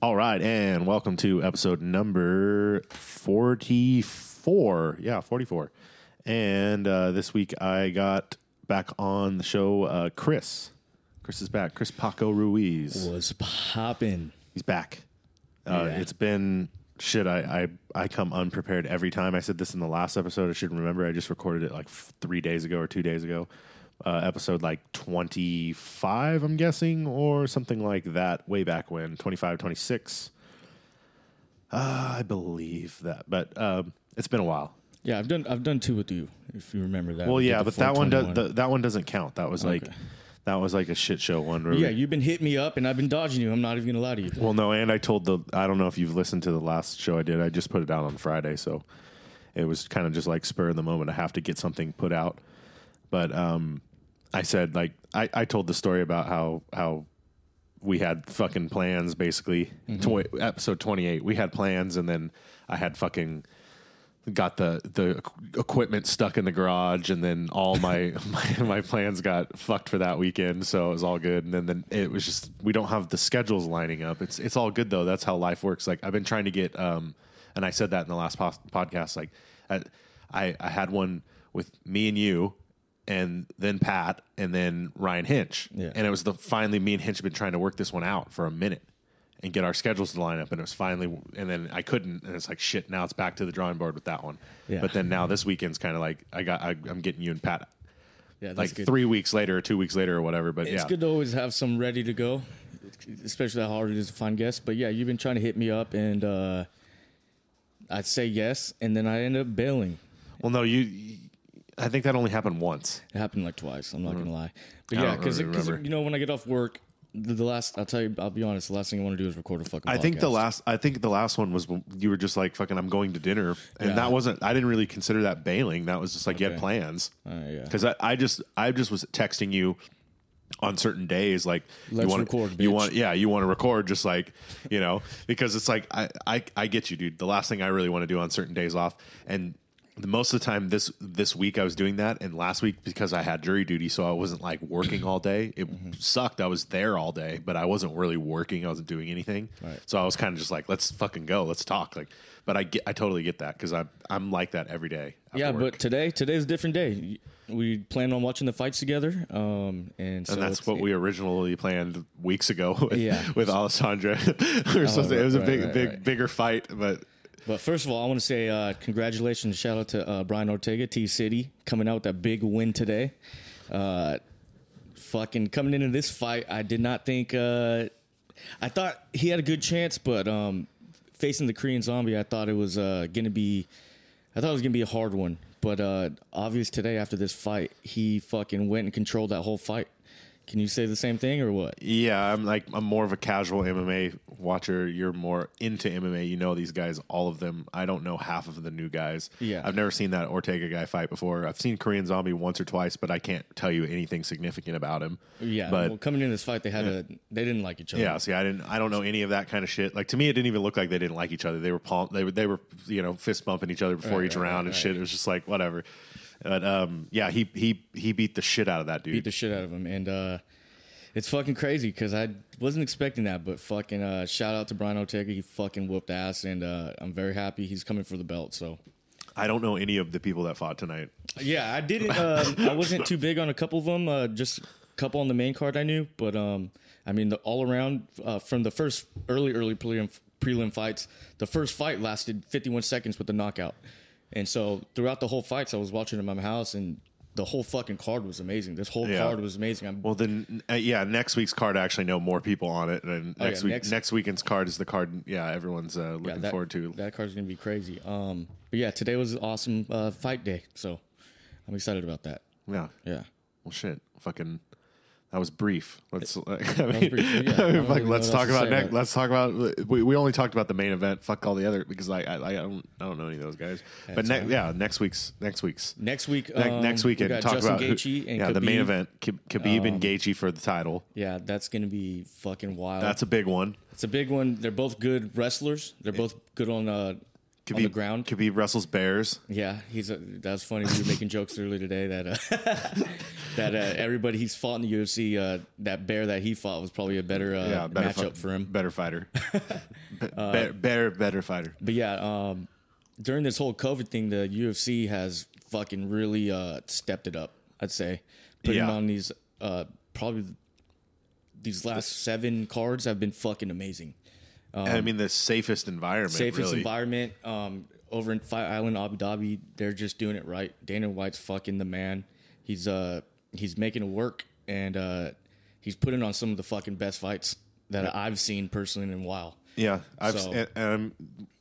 All right, and welcome to episode number 44. Yeah, 44. And uh, this week I got back on the show uh, Chris. Chris is back. Chris Paco Ruiz. was popping. He's back. Uh, Yeah. It's been shit. I, I I come unprepared every time. I said this in the last episode. I should remember. I just recorded it like f- three days ago or two days ago. Uh, episode like 25, I'm guessing, or something like that, way back when, 25, 26. Uh, I believe that, but um, it's been a while. Yeah, I've done I've done two with you, if you remember that. Well, yeah, but that one does the, that one doesn't count. That was like Okay. That was like a shit show one. Where yeah, we- you've been hitting me up, and I've been dodging you. I'm not even gonna lie to you. Well, no, and I told the I don't know if you've listened to the last show I did. I just put it out on Friday, so it was kind of just like spur of the moment. I have to get something put out, but um, I said like I, I told the story about how how we had fucking plans basically. Tw- episode twenty eight, we had plans, and then I had fucking got the the equipment stuck in the garage and then all my, my my plans got fucked for that weekend so it was all good. And then, then it was just we don't have the schedules lining up. It's it's all good though. That's how life works. Like i've been trying to get um and i said that in the last pos- podcast like I, I i had one with me and you and then pat and then ryan hinch. Yeah. and it was the finally me and hinch have been trying to work this one out for a minute and get our schedules to line up. And it was finally, and then I couldn't, and it's like shit. Now it's back to the drawing board with that one. Yeah. But then now this weekend's kind of like I got, I, I'm getting you and Pat Yeah, like good. three weeks later or two weeks later or whatever. But It's yeah, good to always have some ready to go, especially how hard it is to find guests. But yeah, you've been trying to hit me up, and uh, I'd say yes, and then I end up bailing. well, no, you, you- I think that only happened once. It happened like twice. I'm not gonna lie, but Mm-hmm. Yeah, because you know when I get off work, the, the last I'll tell you, I'll be honest, the last thing I want to do is record a fucking. I think the last, I think the last one was when you were just like fucking. I'm going to dinner, and Yeah. that wasn't. I didn't really consider that bailing. That was just like you had Okay. plans. Uh, yeah. because I, I just I just was texting you on certain days like Let's you want record, you bitch. want yeah you want to record just like you know because it's like I, I I get you dude the last thing I really want to do on certain days off and most of the time this this week I was doing that and last week because I had jury duty so I wasn't like working all day it Mm-hmm. sucked I was there all day but I wasn't really working I wasn't doing anything Right. so I was kind of just like let's fucking go let's talk like but I get I totally get that because I'm I'm like that every day Yeah, work. but today today's a different day. We planned on watching the fights together, um, and so and that's what we originally planned weeks ago with, Yeah. with Alessandra. we were supposed to, it was a big, right, big, right. bigger fight, but But first of all, I want to say uh, congratulations, shout out to uh, Brian Ortega, T City, coming out with that big win today. Uh, fucking coming into this fight, I did not think. Uh, I thought he had a good chance, but um, facing the Korean Zombie, I thought it was uh, to be. I thought it was to be a hard one, but uh, obvious today after this fight, he fucking went and controlled that whole fight. Can you say the same thing or what? yeah, I'm like I'm more of a casual MMA watcher. You're more into MMA. You know these guys, all of them. I don't know half of the new guys. Yeah. I've never seen that Ortega guy fight before. I've seen Korean Zombie once or twice, but I can't tell you anything significant about him. Yeah, but well, coming in this fight, they had a they didn't like each other. Yeah, see, I didn't, I don't know any of that kind of shit. Like to me, it didn't even look like they didn't like each other. They were palm, they were, they were, you know, fist bumping each other before Right, each right, round right, and shit. It was just like whatever. But um, yeah, he he he beat the shit out of that dude. beat the shit out of him, and uh, it's fucking crazy because I wasn't expecting that. But fucking uh, shout out to Brian Ortega, he fucking whooped ass, and uh, I'm very happy he's coming for the belt. So I don't know any of the people that fought tonight. yeah, I didn't. Um, I wasn't too big on a couple of them. Uh, just a couple on the main card I knew, but um, I mean the all around uh, from the first early early prelim, prelim fights. The first fight lasted 51 seconds with the knockout, and so throughout the whole fights, I was watching at my house and. The whole fucking card was amazing. This whole Yeah. card was amazing. I'm Well, then, uh, yeah, next week's card I actually know more people on it, and Oh, next yeah, week, next- next, weekend's card is the card. Yeah, everyone's uh, looking Yeah, that, forward to. That card's gonna be crazy. Um, but yeah, today was an awesome uh, fight day, so I'm excited about that. yeah. Yeah, Well, shit, fucking. That was brief. Let's. I mean, brief, yeah. I mean, don't fuck, really know let's talk about next. it. Let's talk about. We, we only talked about the main event. Fuck all the other because I I, I don't I don't know any of those guys. but That's ne- fine. yeah, next week's next week's next week. ne- um, next we weekend got talk Justin about who- yeah the main event Khabib and Gaethje for the title. Yeah, that's gonna be fucking wild. That's a big one. it's a big one. They're both good wrestlers. They're both good on uh, on the ground. Khabib wrestles bears. Yeah, he's a, that's funny. We were making jokes earlier today that uh, that uh, everybody he's fought in the UFC, uh, that bear that he fought was probably a better, uh, Yeah, better matchup for him. Better fighter. Be- better, better, better fighter. But yeah, um, during this whole COVID thing, the UFC has fucking really uh, stepped it up. I'd say putting Yeah. on these uh, probably these last seven cards have been fucking amazing. I mean, the safest environment. Safest really. environment um, over in Fight Island, Abu Dhabi. They're just doing it right. Dana White's fucking the man. He's uh he's making it work, and uh, he's putting on some of the fucking best fights that I've seen personally in a while. Yeah, I've So- and, and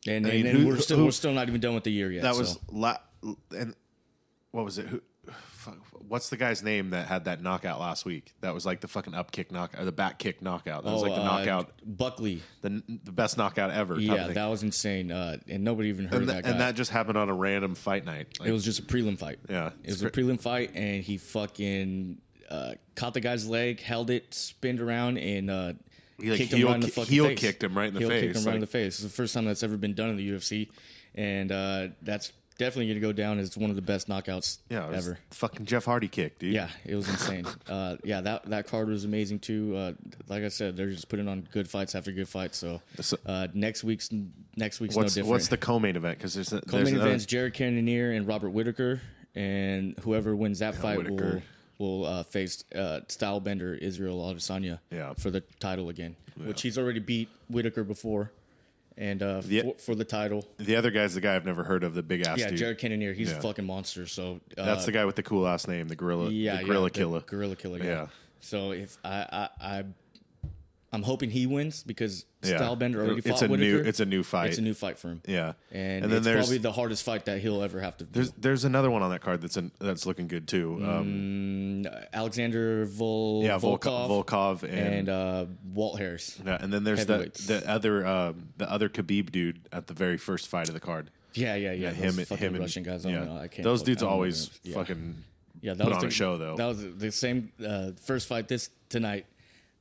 And, I mean, and who- we're still who- we're still not even done with the year yet. that so. was la- and what was it? Who? What's the guy's name that had that knockout last week? That was like the fucking up kick knockout, or the back kick knockout. That was like the uh, knockout, Buckley. the the best knockout ever. Yeah, that was insane. Uh, and nobody even heard and, th- that guy. and that just happened on a random fight night. Like, it was just a prelim fight. Yeah, It was a prelim fight, and he fucking uh, caught the guy's leg, held it, spinned around, and uh, He, like, kicked heel him right in the ki- fucking heel face. kicked him right in the heel face, kicked him right in the face. It's the first time that's ever been done in the UFC, and uh, that's definitely going to go down as one of the best knockouts yeah, ever. fucking Jeff Hardy kick, dude. Yeah, it was insane. uh, yeah, that that card was amazing too. Uh, like I said, they're just putting on good fights after good fights. So uh, next week's next week's What's no different. what's the co-main event? Because there's, a- Co-main another- events: Jared Cannonier and Robert Whitaker, and whoever wins that fight Whitaker. will will uh, face uh, Stylebender Israel Adesanya Yeah. for the title again, which he's already beat Whitaker before, and uh, Yeah. for, for the title. The other guy's the guy I've never heard of, the big ass Yeah, dude. Jared Cannonier, he's Yeah. a fucking monster. So uh, That's the guy with the cool ass name, the gorilla, yeah, the gorilla yeah, killer. the gorilla killer. Yeah. Yeah. So if I I, I I'm hoping he wins because Yeah. Stylebender already fought It's a new- it's a new fight. It's a new fight for him. yeah, And, then it's there's probably the hardest fight that he'll ever have to do. there's there's another one on that card that's an, that's looking good too. Mm, Um, Alexander Vol- yeah, Volkov, Volkov, and, and uh, Walt Harris. yeah, and then there's the the other um, the other Khabib dude at the very first fight of the card. Yeah, yeah, yeah. him, fucking him, and- Russian guys. Yeah, know. I can't. those dudes always know. Yeah. fucking yeah, that put was on the, a show though. That was the same uh, first fight this tonight.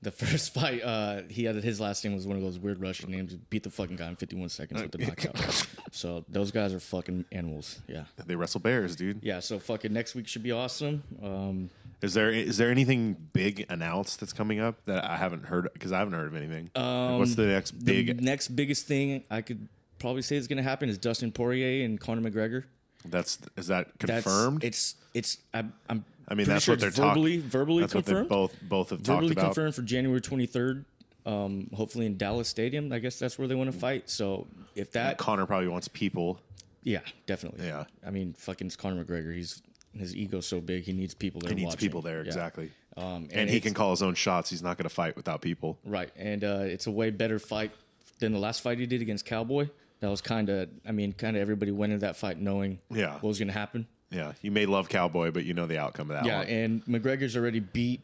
The first fight, uh, he had his last name was one of those weird Russian names. Beat the fucking guy in 51 seconds with the knockout. so those guys are fucking animals. Yeah, they wrestle bears, dude. yeah. So fucking next week should be awesome. Um, Is there is there anything big announced that's coming up that I haven't heard? Because I haven't heard of anything. What's the next Um, the big? next biggest thing I could probably say is going to happen is Dustin Poirier and Conor McGregor. that's is that That's- confirmed? It's it's I'm, I'm I mean, pretty that's sure what they're verbally talking. verbally That's what confirmed. both both have verbally talked about. confirmed for January 23rd. Um, hopefully in Dallas Stadium. I guess that's where they want to fight. So if that, Conor probably wants people. yeah, definitely. Yeah. I mean, fucking Conor McGregor. He's his ego's so big. He needs people there. He needs watching. people there Yeah. exactly. Um, and he can call his own shots. He's not going to fight without people. Right, and uh, it's a way better fight than the last fight he did against Cowboy. That was kind of, I mean, kind of everybody went into that fight knowing Yeah. what was going to happen. Yeah, you may love Cowboy, but you know the outcome of that Yeah, one. and McGregor's already beat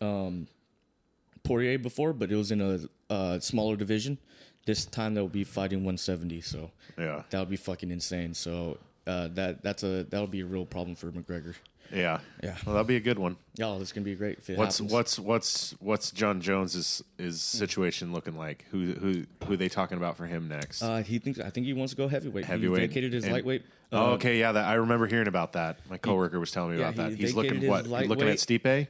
um, Poirier before, but it was in a uh, smaller division. This time they'll be fighting 170, so yeah, that would be fucking insane. So uh, that that's a that'll be a real problem for McGregor. Yeah, Yeah. Well, that'll be a good one. Yeah, that's gonna be great if it What's happens. what's what's what's Jon Jones's his situation looking like? Who who who they talking about for him next? Uh, he thinks I think he wants to go heavyweight. Heavyweight He vacated his and- lightweight. oh, uh, okay, yeah, that I remember hearing about that. My coworker was telling me yeah, about that. He's looking vacated what? his looking at Stipe.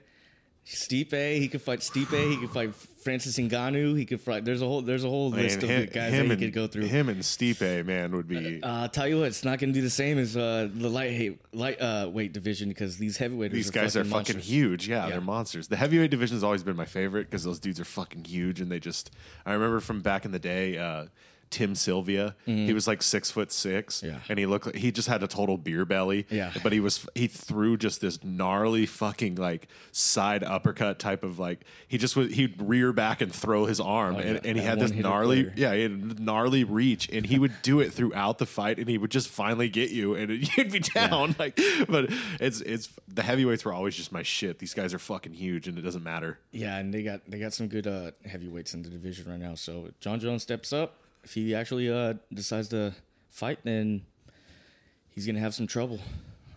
Stipe, he could fight Stipe. He could fight Francis Ngannou. He could fight. There's a whole. There's a whole list Man, of him, the guys him that and he could go through. him and Stipe, man, would be. Uh, I'll tell you what, it's not going to do the same as uh, the light light uh, weight division because these heavyweights. these are guys are fucking fucking monsters. huge. Yeah, Yeah. they're monsters. The heavyweight division has always been my favorite because those dudes are fucking huge and they just. I remember from back in the day, uh, Tim Sylvia. He was like six foot six. Yeah. and he looked. like He just had a total beer belly. Yeah. but he was. He threw just this gnarly fucking like side uppercut type of like. He just would. He'd rear back and throw his arm, Oh, and, yeah. and he That had this gnarly. player. Yeah, he had gnarly reach, and he would do it throughout the fight, and he would just finally get you, and you'd be down. Like, but it's it's the heavyweights were always just my shit. These guys are fucking huge, and it doesn't matter. Yeah, and they got they got some good uh, heavyweights in the division right now. So Jon Jones steps up. If he actually uh, decides to fight, then he's gonna have some trouble.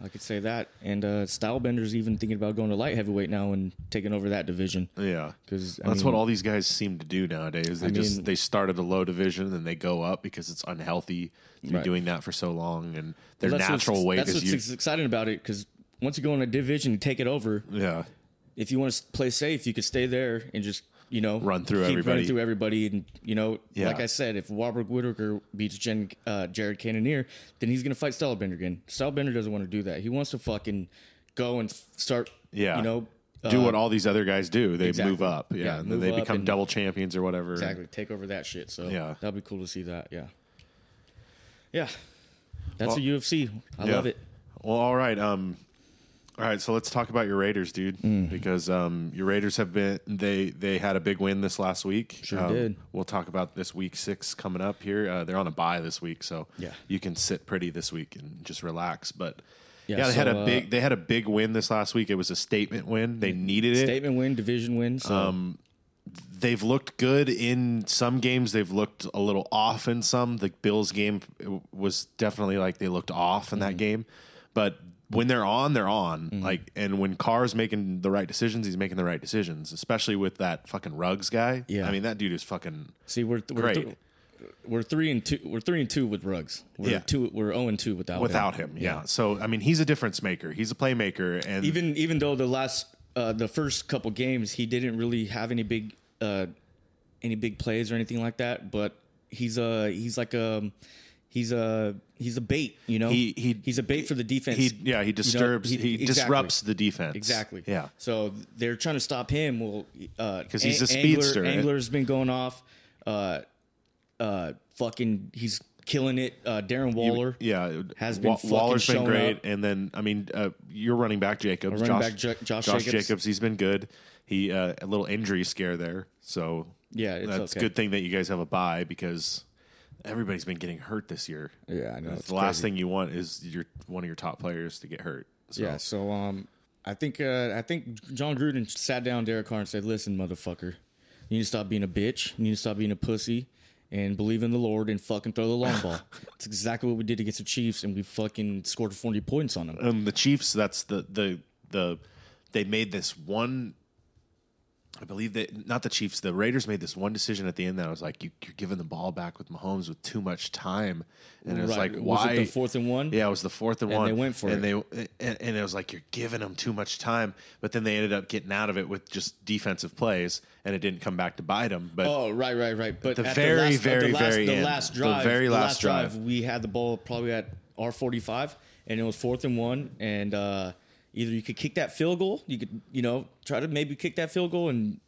I could say that. And uh, Stylebender's even thinking about going to light heavyweight now and taking over that division. Yeah, because that's mean- what all these guys seem to do nowadays. They I just mean- they at a low division and then they go up because it's unhealthy to be doing that for so long, and their That's natural weight That's is what's you. ex- exciting about it because once you go in a division, you take it over. yeah, If you want to play safe, you could stay there and just you know Run through keep everybody. running through everybody. And you know, Yeah. like I said, if Warburg Whitaker beats Jen, uh, Jared Cannonier, then he's gonna fight Stylebender again. Stylebender doesn't want to do that. He wants to fucking go and f- start. Yeah. you know. do uh, what all these other guys do. They exactly. move up, yeah, Yeah, and then move they up become and- double champions or whatever. exactly take over that shit. So Yeah. that'd be cool to see that. Yeah, yeah. That's the UFC. I Yeah. love it. Well, all right. Um, all right. So let's talk about your Raiders, dude, Mm. because um, your Raiders have been they they had a big win this last week. Sure Um, did. We'll talk about this week six coming up here. Uh, they're on a bye this week, so Yeah. you can sit pretty this week and just relax. But yeah, Yeah, they had so, a uh, big they had a big win this last week. It was a statement win. They needed it. Statement win, division win. So Um, they've looked good in some games. They've looked a little off in some. The Bills game was definitely like they looked off in Mm-hmm. that game. But when they're on, they're on. Like, and when Carr's making the right decisions, he's making the right decisions. Especially with that fucking Ruggs guy. Yeah. I mean that dude is fucking. See, we're we're, Great. th- we're three and two. We're three and two with Ruggs. We're Yeah. two. We're zero and two without Without him, yeah. So I mean, he's a difference maker. He's a playmaker, and Even even though the last uh, the first couple games he didn't really have any big uh, any big plays or anything like that, but he's a he's like a he's a he's a bait. You know, He- he- he's a bait for the defense. he yeah he disturbs he- he, exactly. disrupts the defense Exactly. yeah So they're trying to stop him. Well, because he's a speedster. Agholor's been going off. Uh, uh, fucking, he's killing it. Uh, Darren Waller. Yeah, has been Waller's been great, up. and then I mean, uh, your running back Jacobs, running Josh, back, Jo- Josh Josh Jacobs. Jacobs. he's been good. He uh, a little injury scare there, so Yeah, it's that's a okay. good thing that you guys have a bye because everybody's been getting hurt this year. Yeah, I know. the last thing you want is your one of your top players to get hurt. So, Yeah. So um, I think uh, I think Jon Gruden sat down Derek Carr and said, "Listen, motherfucker, you need to stop being a bitch. You need to stop being a pussy." And believe in the Lord and fucking throw the long ball. It's exactly what we did against the Chiefs, and we fucking scored 40 points on them. um, the Chiefs. That's the the the they made this one. I believe that not the Chiefs, the Raiders made this one decision at the end that I was like, you, you're giving the ball back with Mahomes with too much time, and it was Right. like, Was why? it the fourth and one? Yeah, it was the fourth and, And one. they went for and it. They and, and it was like you're giving them too much time, but then they ended up getting out of it with just defensive plays, and it didn't come back to bite them. But Oh, right, right, right. But The very, the last, very, the last, very the last The drive, very the last drive. we had the ball probably at R forty five, and it was fourth and one, and uh, either you could kick that field goal, you could, you know, try to maybe kick that field goal and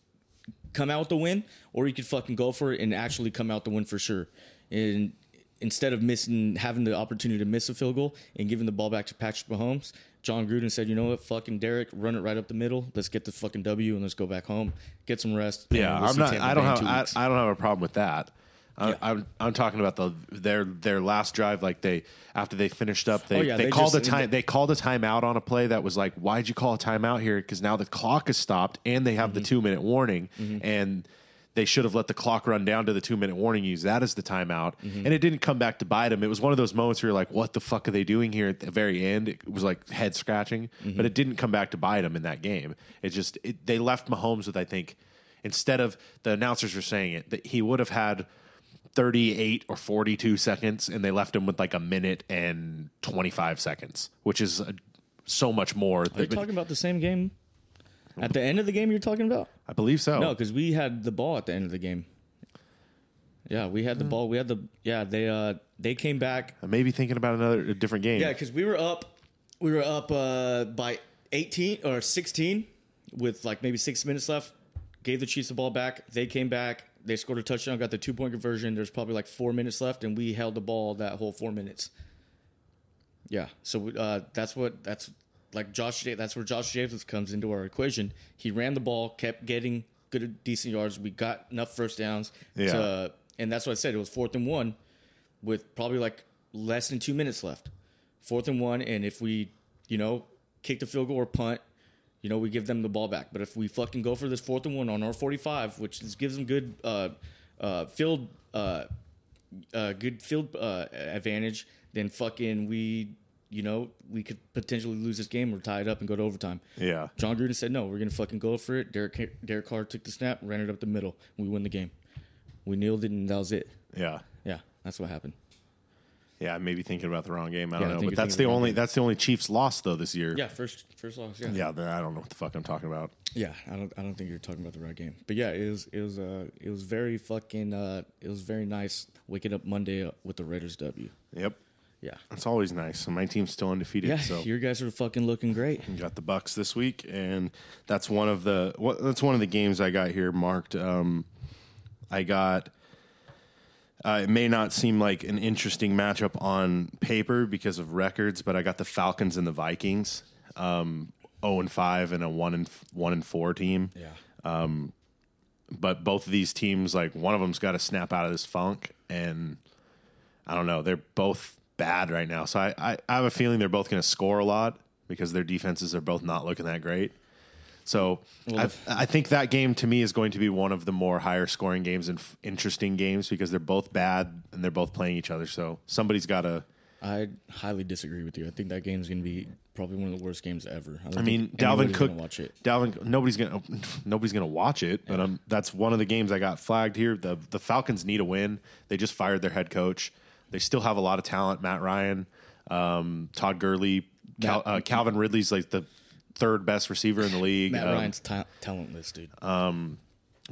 come out with the win, or you could fucking go for it and actually come out the win for sure. And instead of missing, having the opportunity to miss a field goal and giving the ball back to Patrick Mahomes, Jon Gruden said, "You know what, fucking Derek, run it right up the middle. Let's get the fucking W and let's go back home, get some rest." yeah, I'm not. I don't have. I. I don't have a problem with that. I, Yeah. I'm I'm talking about the their their last drive. Like they after they finished up, they Oh, yeah, they, they called a just- time. They called a timeout on a play that was like, why'd you call a timeout here? Because now the clock is stopped and they have Mm-hmm. the two minute warning and. They should have let the clock run down to the two minute warning, use that as the timeout. Mm-hmm. And it didn't come back to bite them. It was one of those moments where you're like, what the fuck are they doing here at the very end? It was like head scratching, Mm-hmm. but it didn't come back to bite them in that game. It just, it, they left Mahomes with, I think, instead of the announcers were saying it, that he would have had 38 or 42 seconds, and they left him with like a minute and 25 seconds, which is uh, so much more. Are you talking about the same game? At the end of the game, you're talking about? I believe so. No, because we had the ball at the end of the game. Yeah, we had the ball. We had the yeah. They uh they came back. I may be thinking about another a different game. Yeah, because we were up. We were up uh by 18 or 16 with like maybe six minutes left. Gave the Chiefs the ball back. They came back. They scored a touchdown. Got the two point conversion. There's probably like four minutes left, and we held the ball that whole four minutes. Yeah, so uh, that's what that's like. Josh, that's where Josh Jacobs comes into our equation. He ran the ball, kept getting good, decent yards. We got enough first downs. Yeah. To, and that's what I said. It was fourth and one, with probably like less than two minutes left. Fourth and one, and if we, you know, kick the field goal or punt, you know, we give them the ball back. But if we fucking go for this fourth and one on our forty-five, which is, gives them good uh, uh, field uh, uh, good field uh, advantage, then fucking we, you know, we could potentially lose this game or tie it up and go to overtime. Yeah. Jon Gruden said, no, we're going to fucking go for it. Derek, Derek Carr took the snap, ran it up the middle. We win the game. We nailed it, and that was it. Yeah. Yeah, that's what happened. Yeah, maybe thinking about the wrong game. I don't I know, think but you're that's thinking the of the only game. that's the only Chiefs loss though this year. Yeah, first first loss. Yeah, Yeah, then I don't know what the fuck I'm talking about. yeah. I don't I don't think you're talking about the right game. But yeah, it was it was uh it was very fucking uh it was very nice waking up Monday with the Raiders W. Yep. Yeah, It's always nice. And my team's still undefeated. yeah. so Your guys are fucking looking great. We got the Bucks this week, and that's one of the what, that's one of the games I got here marked. Um, I got. Uh, it may not seem like an interesting matchup on paper because of records, but I got the Falcons and the Vikings, um, zero and five, and a one and one and four team. Yeah, But both of these teams, like one of them's got to snap out of this funk, and I don't know, they're both bad right now. So I, I, I have a feeling they're both going to score a lot because their defenses are both not looking that great. So I, I think that game to me is going to be one of the more higher scoring games and f- interesting games because they're both bad and they're both playing each other. So somebody's got to. I highly disagree with you. I think that game's gonna be probably one of the worst games ever. don't I mean, Dalvin Cook. watch it. Dalvin, nobody's gonna nobody's gonna watch it, but um, that's one of the games I got flagged here. The the Falcons need a win. They just fired their head coach. They still have a lot of talent. Matt Ryan, um, Todd Gurley, Cal, uh, Calvin Ridley's like the third best receiver in the league. Matt Um, Ryan's ta- talentless, dude.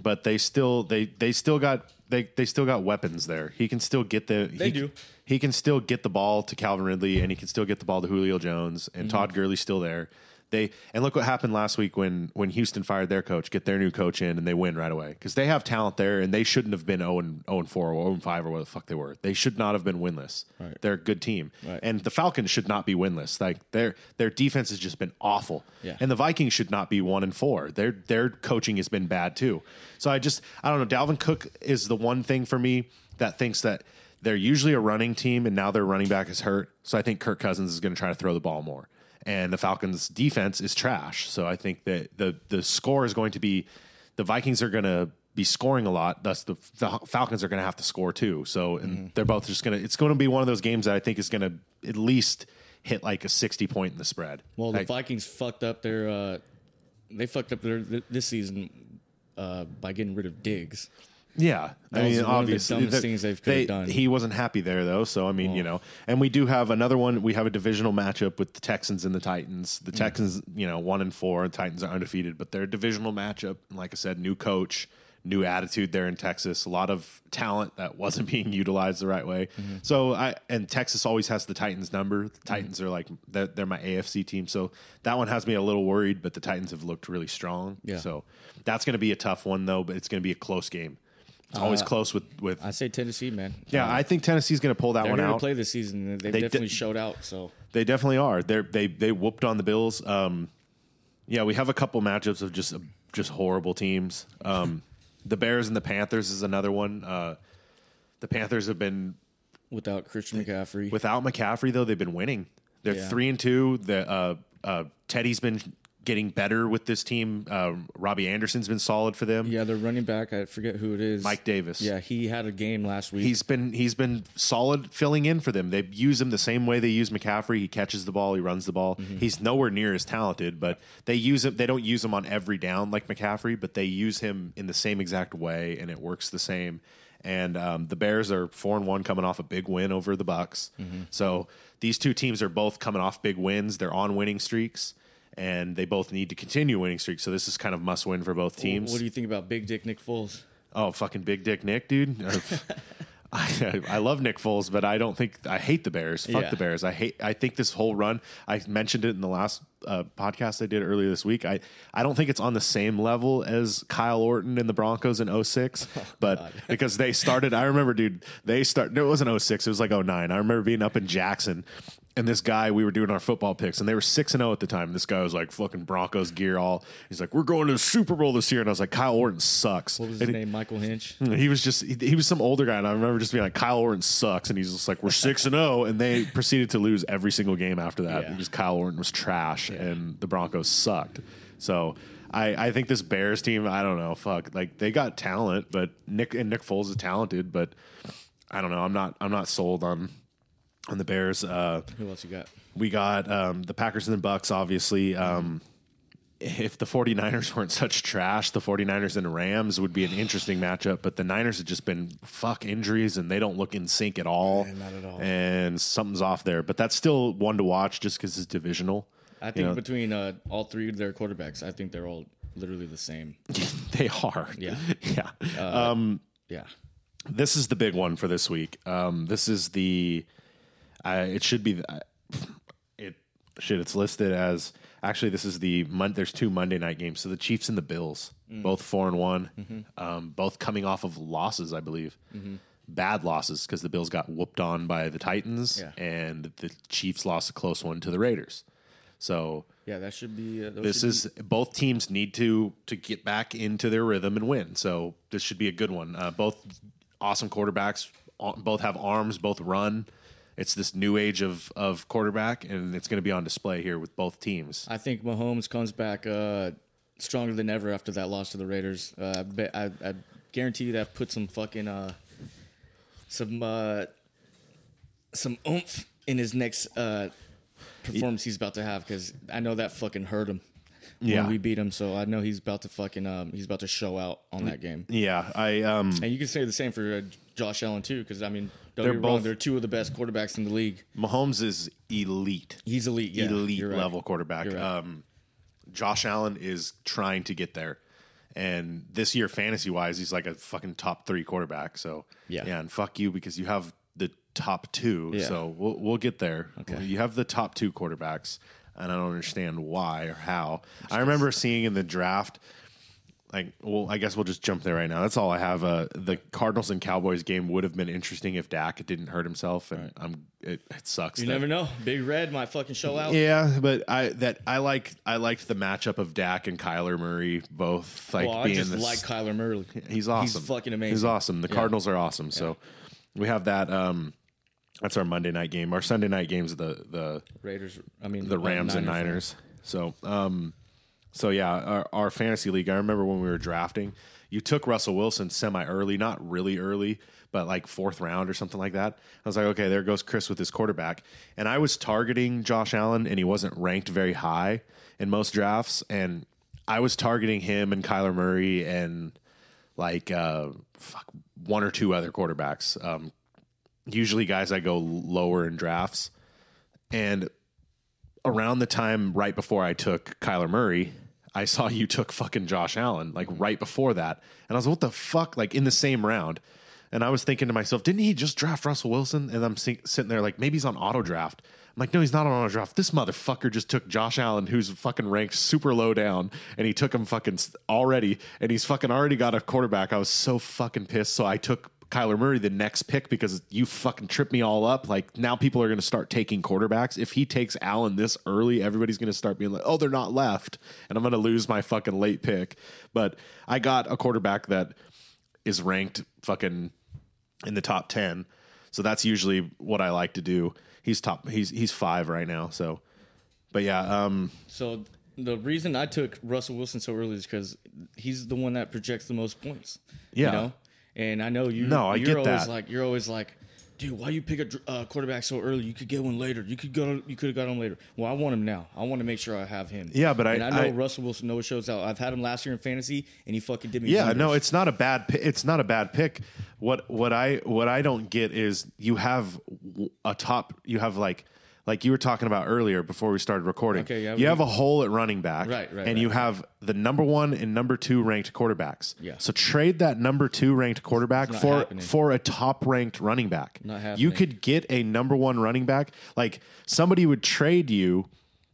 but they still they they still got they they still got weapons there. He can still get the They he, do. He can still get the ball to Calvin Ridley, and he can still get the ball to Julio Jones, and Mm-hmm. Todd Gurley's still there. They and look what happened last week when when Houston fired their coach, get their new coach in, and they win right away because they have talent there, and they shouldn't have been zero and zero and four or zero and five or what the fuck they were. They should not have been winless. Right. They're a good team, Right. and the Falcons should not be winless. Like their their defense has just been awful, Yeah. and the Vikings should not be one and four. Their their coaching has been bad too. So I just I don't know. Dalvin Cook is the one thing for me that thinks that they're usually a running team, and now their running back is hurt. So I think Kirk Cousins is going to try to throw the ball more. And the Falcons' defense is trash. So I think that the the score is going to be the Vikings are going to be scoring a lot. Thus, the Fal- Falcons are going to have to score too. So and Mm-hmm. they're both just going to. It's going to be one of those games that I think is going to at least hit like a sixty point in the spread. Well, the Like, Vikings fucked up their. Uh, they fucked up their th- this season uh, by getting rid of Diggs. Yeah, That I was mean, one of the obviously, dumbest things they've done. He wasn't happy there though, so I mean, you know, and we do have another one. We have a divisional matchup with the Texans and the Titans. Mm. The Texans, you know, one and four. The Titans are undefeated, but they're a divisional matchup. And like I said, new coach, new attitude there in Texas. A lot of talent that wasn't being utilized the right way. Mm-hmm. So I and Texas always has the Titans number. The Titans are like they're, they're my AFC team, so that one has me a little worried. But the Titans have looked really strong. Yeah. So that's going to be a tough one though, but it's going to be a close game. It's always close with with. I say Tennessee, man. yeah, Uh, I think Tennessee's going to pull that one out. play this season. They've They definitely did- showed out. So They definitely are. They they they whooped on the Bills. Um, yeah, we have a couple matchups of just just horrible teams. Um, the Bears and the Panthers is another one. Uh, the Panthers have been without Christian McCaffrey, without McCaffrey though. They've been winning. They're Yeah. three and two. The uh, uh, Teddy's been getting better with this team. Uh, Robbie Anderson's been solid for them. yeah, their running back. I forget who it is. Mike Davis. Yeah, he had a game last week. He's been he's been solid filling in for them. They use him the same way they use McCaffrey. He catches the ball, he runs the ball. Mm-hmm. He's nowhere near as talented, but they use him. They don't use him on every down like McCaffrey, but they use him in the same exact way, and it works the same. And um, the Bears are four and one, coming off a big win over the Bucks. Mm-hmm. So these two teams are both coming off big wins. They're on winning streaks, and they both need to continue winning streaks. So this is kind of must win for both teams. What do you think about Big Dick Nick Foles? Oh, fucking big dick Nick, dude. I, I love Nick Foles, but I don't think I hate the Bears. Fuck Yeah. the Bears. I hate. I think this whole run. I mentioned it in the last uh, podcast I did earlier this week. I I don't think it's on the same level as Kyle Orton and the Broncos in 06, but because they started. I remember, dude. They start. No, it wasn't 06. It was like 09. I remember being up in Jackson. And this guy, we were doing our football picks, and they were six and zero at the time. This guy was like fucking Broncos gear all. He's like, "We're going to the Super Bowl this year," and I was like, "Kyle Orton sucks." What was And his he- name? Michael Hinch. he was just he, he was some older guy, and I remember just being like, Kyle Orton sucks, and he's just like, we're six and zero, and they proceeded to lose every single game after that Yeah. because Kyle Orton was trash and the Broncos sucked. So I I think this Bears team, I don't know, fuck, like they got talent, but Nick and Nick Foles is talented, but I don't know, I'm not I'm not sold on on the Bears. Uh, Who else you got? we got um, the Packers and the Bucks, obviously. Um, if the 49ers weren't such trash, the 49ers and Rams would be an interesting matchup. But the Niners have just been fuck injuries and they don't look in sync at all. Not at all. And something's off there. But that's still one to watch just because it's divisional. I think know- between uh, all three of their quarterbacks, I think they're all literally the same. they are. Yeah. Yeah. Um, Yeah. this is the big one for this week. Um, this is the. Uh, it should be. Uh, it shit. It's listed as actually. This is the month. There's two Monday night games. So the Chiefs and the Bills, Mm. both four and one, Mm-hmm. um, both coming off of losses, I believe. Bad losses because the Bills got whooped on by the Titans, Yeah. and the Chiefs lost a close one to the Raiders. So Yeah, that should be. Uh, this should is both teams need to to get back into their rhythm and win. So this should be a good one. Uh, both awesome quarterbacks. Both have arms. Both run. It's this new age of of quarterback, and it's going to be on display here with both teams. I think Mahomes comes back uh, stronger than ever after that loss to the Raiders. Uh, I, bet, I, I guarantee you that put some fucking uh, some uh, some oomph in his next uh, performance he's about to have because I know that fucking hurt him Yeah. when we beat him. So I know he's about to fucking um, he's about to show out on that game. Yeah, I um And you can say the same for uh, Josh Allen too, because I mean, don't They're get me wrong, both- they're two of the best quarterbacks in the league. Mahomes is elite. He's elite, yeah, elite you're right. level quarterback. You're right. Um, Josh Allen is trying to get there, and this year, fantasy wise, he's like a fucking top three quarterback. So Yeah. yeah, and fuck you because you have the top two. Yeah. So we'll we'll get there. Okay. you have the top two quarterbacks, and I don't understand why or how. I remember seeing in the draft. Like, well, I guess we'll just jump there right now. That's all I have. Uh, the Cardinals and Cowboys game would have been interesting if Dak didn't hurt himself, and I'm it, it sucks. You that- never know. Big Red might fucking show out. yeah, but I that I like I liked the matchup of Dak and Kyler Murray both like well, I being just this. like Kyler Murray. he's awesome. He's fucking amazing. He's awesome. The Yeah. Cardinals are awesome. So we have that. Um, that's our Monday night game. Our Sunday night games the the Raiders. I mean, the Rams and Niners. So um, so yeah, our, our fantasy league. I remember when we were drafting, you took Russell Wilson semi early, not really early, but like fourth round or something like that. I was like, okay, there goes Chris with his quarterback, and I was targeting Josh Allen, and he wasn't ranked very high in most drafts, and I was targeting him and Kyler Murray and like uh, fuck, one or two other quarterbacks. Um, usually, guys I go lower in drafts, and around the time right before I took Kyler Murray, I saw you took fucking Josh Allen, like mm-hmm. right before that. And I was like, what the fuck? Like in the same round. And I was thinking to myself, didn't he just draft Russell Wilson? And I'm si- sitting there like, maybe he's on auto draft. I'm like, no, he's not on auto draft. This motherfucker just took Josh Allen, who's fucking ranked super low down, and he took him fucking already, and he's fucking already got a quarterback. I was so fucking pissed. So I took Kyler Murray the next pick because you fucking tripped me all up. Like now people are going to start taking quarterbacks. If he takes Allen this early, everybody's going to start being like, "Oh, they're not left," and I'm going to lose my fucking late pick. But I got a quarterback that is ranked fucking in the top 10. So that's usually what I like to do. He's top he's he's 5 right now. So but yeah, um So the reason I took Russell Wilson so early is because he's the one that projects the most points. Yeah. You know? And I know you. No, I you're get always that. Like you're always like, dude, why you pick a uh, quarterback so early? You could get one later. You could go. You could have got him later. Well, I want him now. I want to make sure I have him. Yeah, but I- and I know I- Russell Wilson always shows out. I've had him last year in fantasy, and he fucking did me. Yeah, wonders. no, it's not a bad. It's not a bad pick. What what I what I don't get is you have a top. You have like like you were talking about earlier before we started recording. Okay, yeah, you we- have a hole at running back, Right, right, and right, you have the number one and number two ranked quarterbacks. Yeah. So trade that number two ranked quarterback not for happening. for a top ranked running back. Not You happening. could get a number one running back. Like somebody would trade you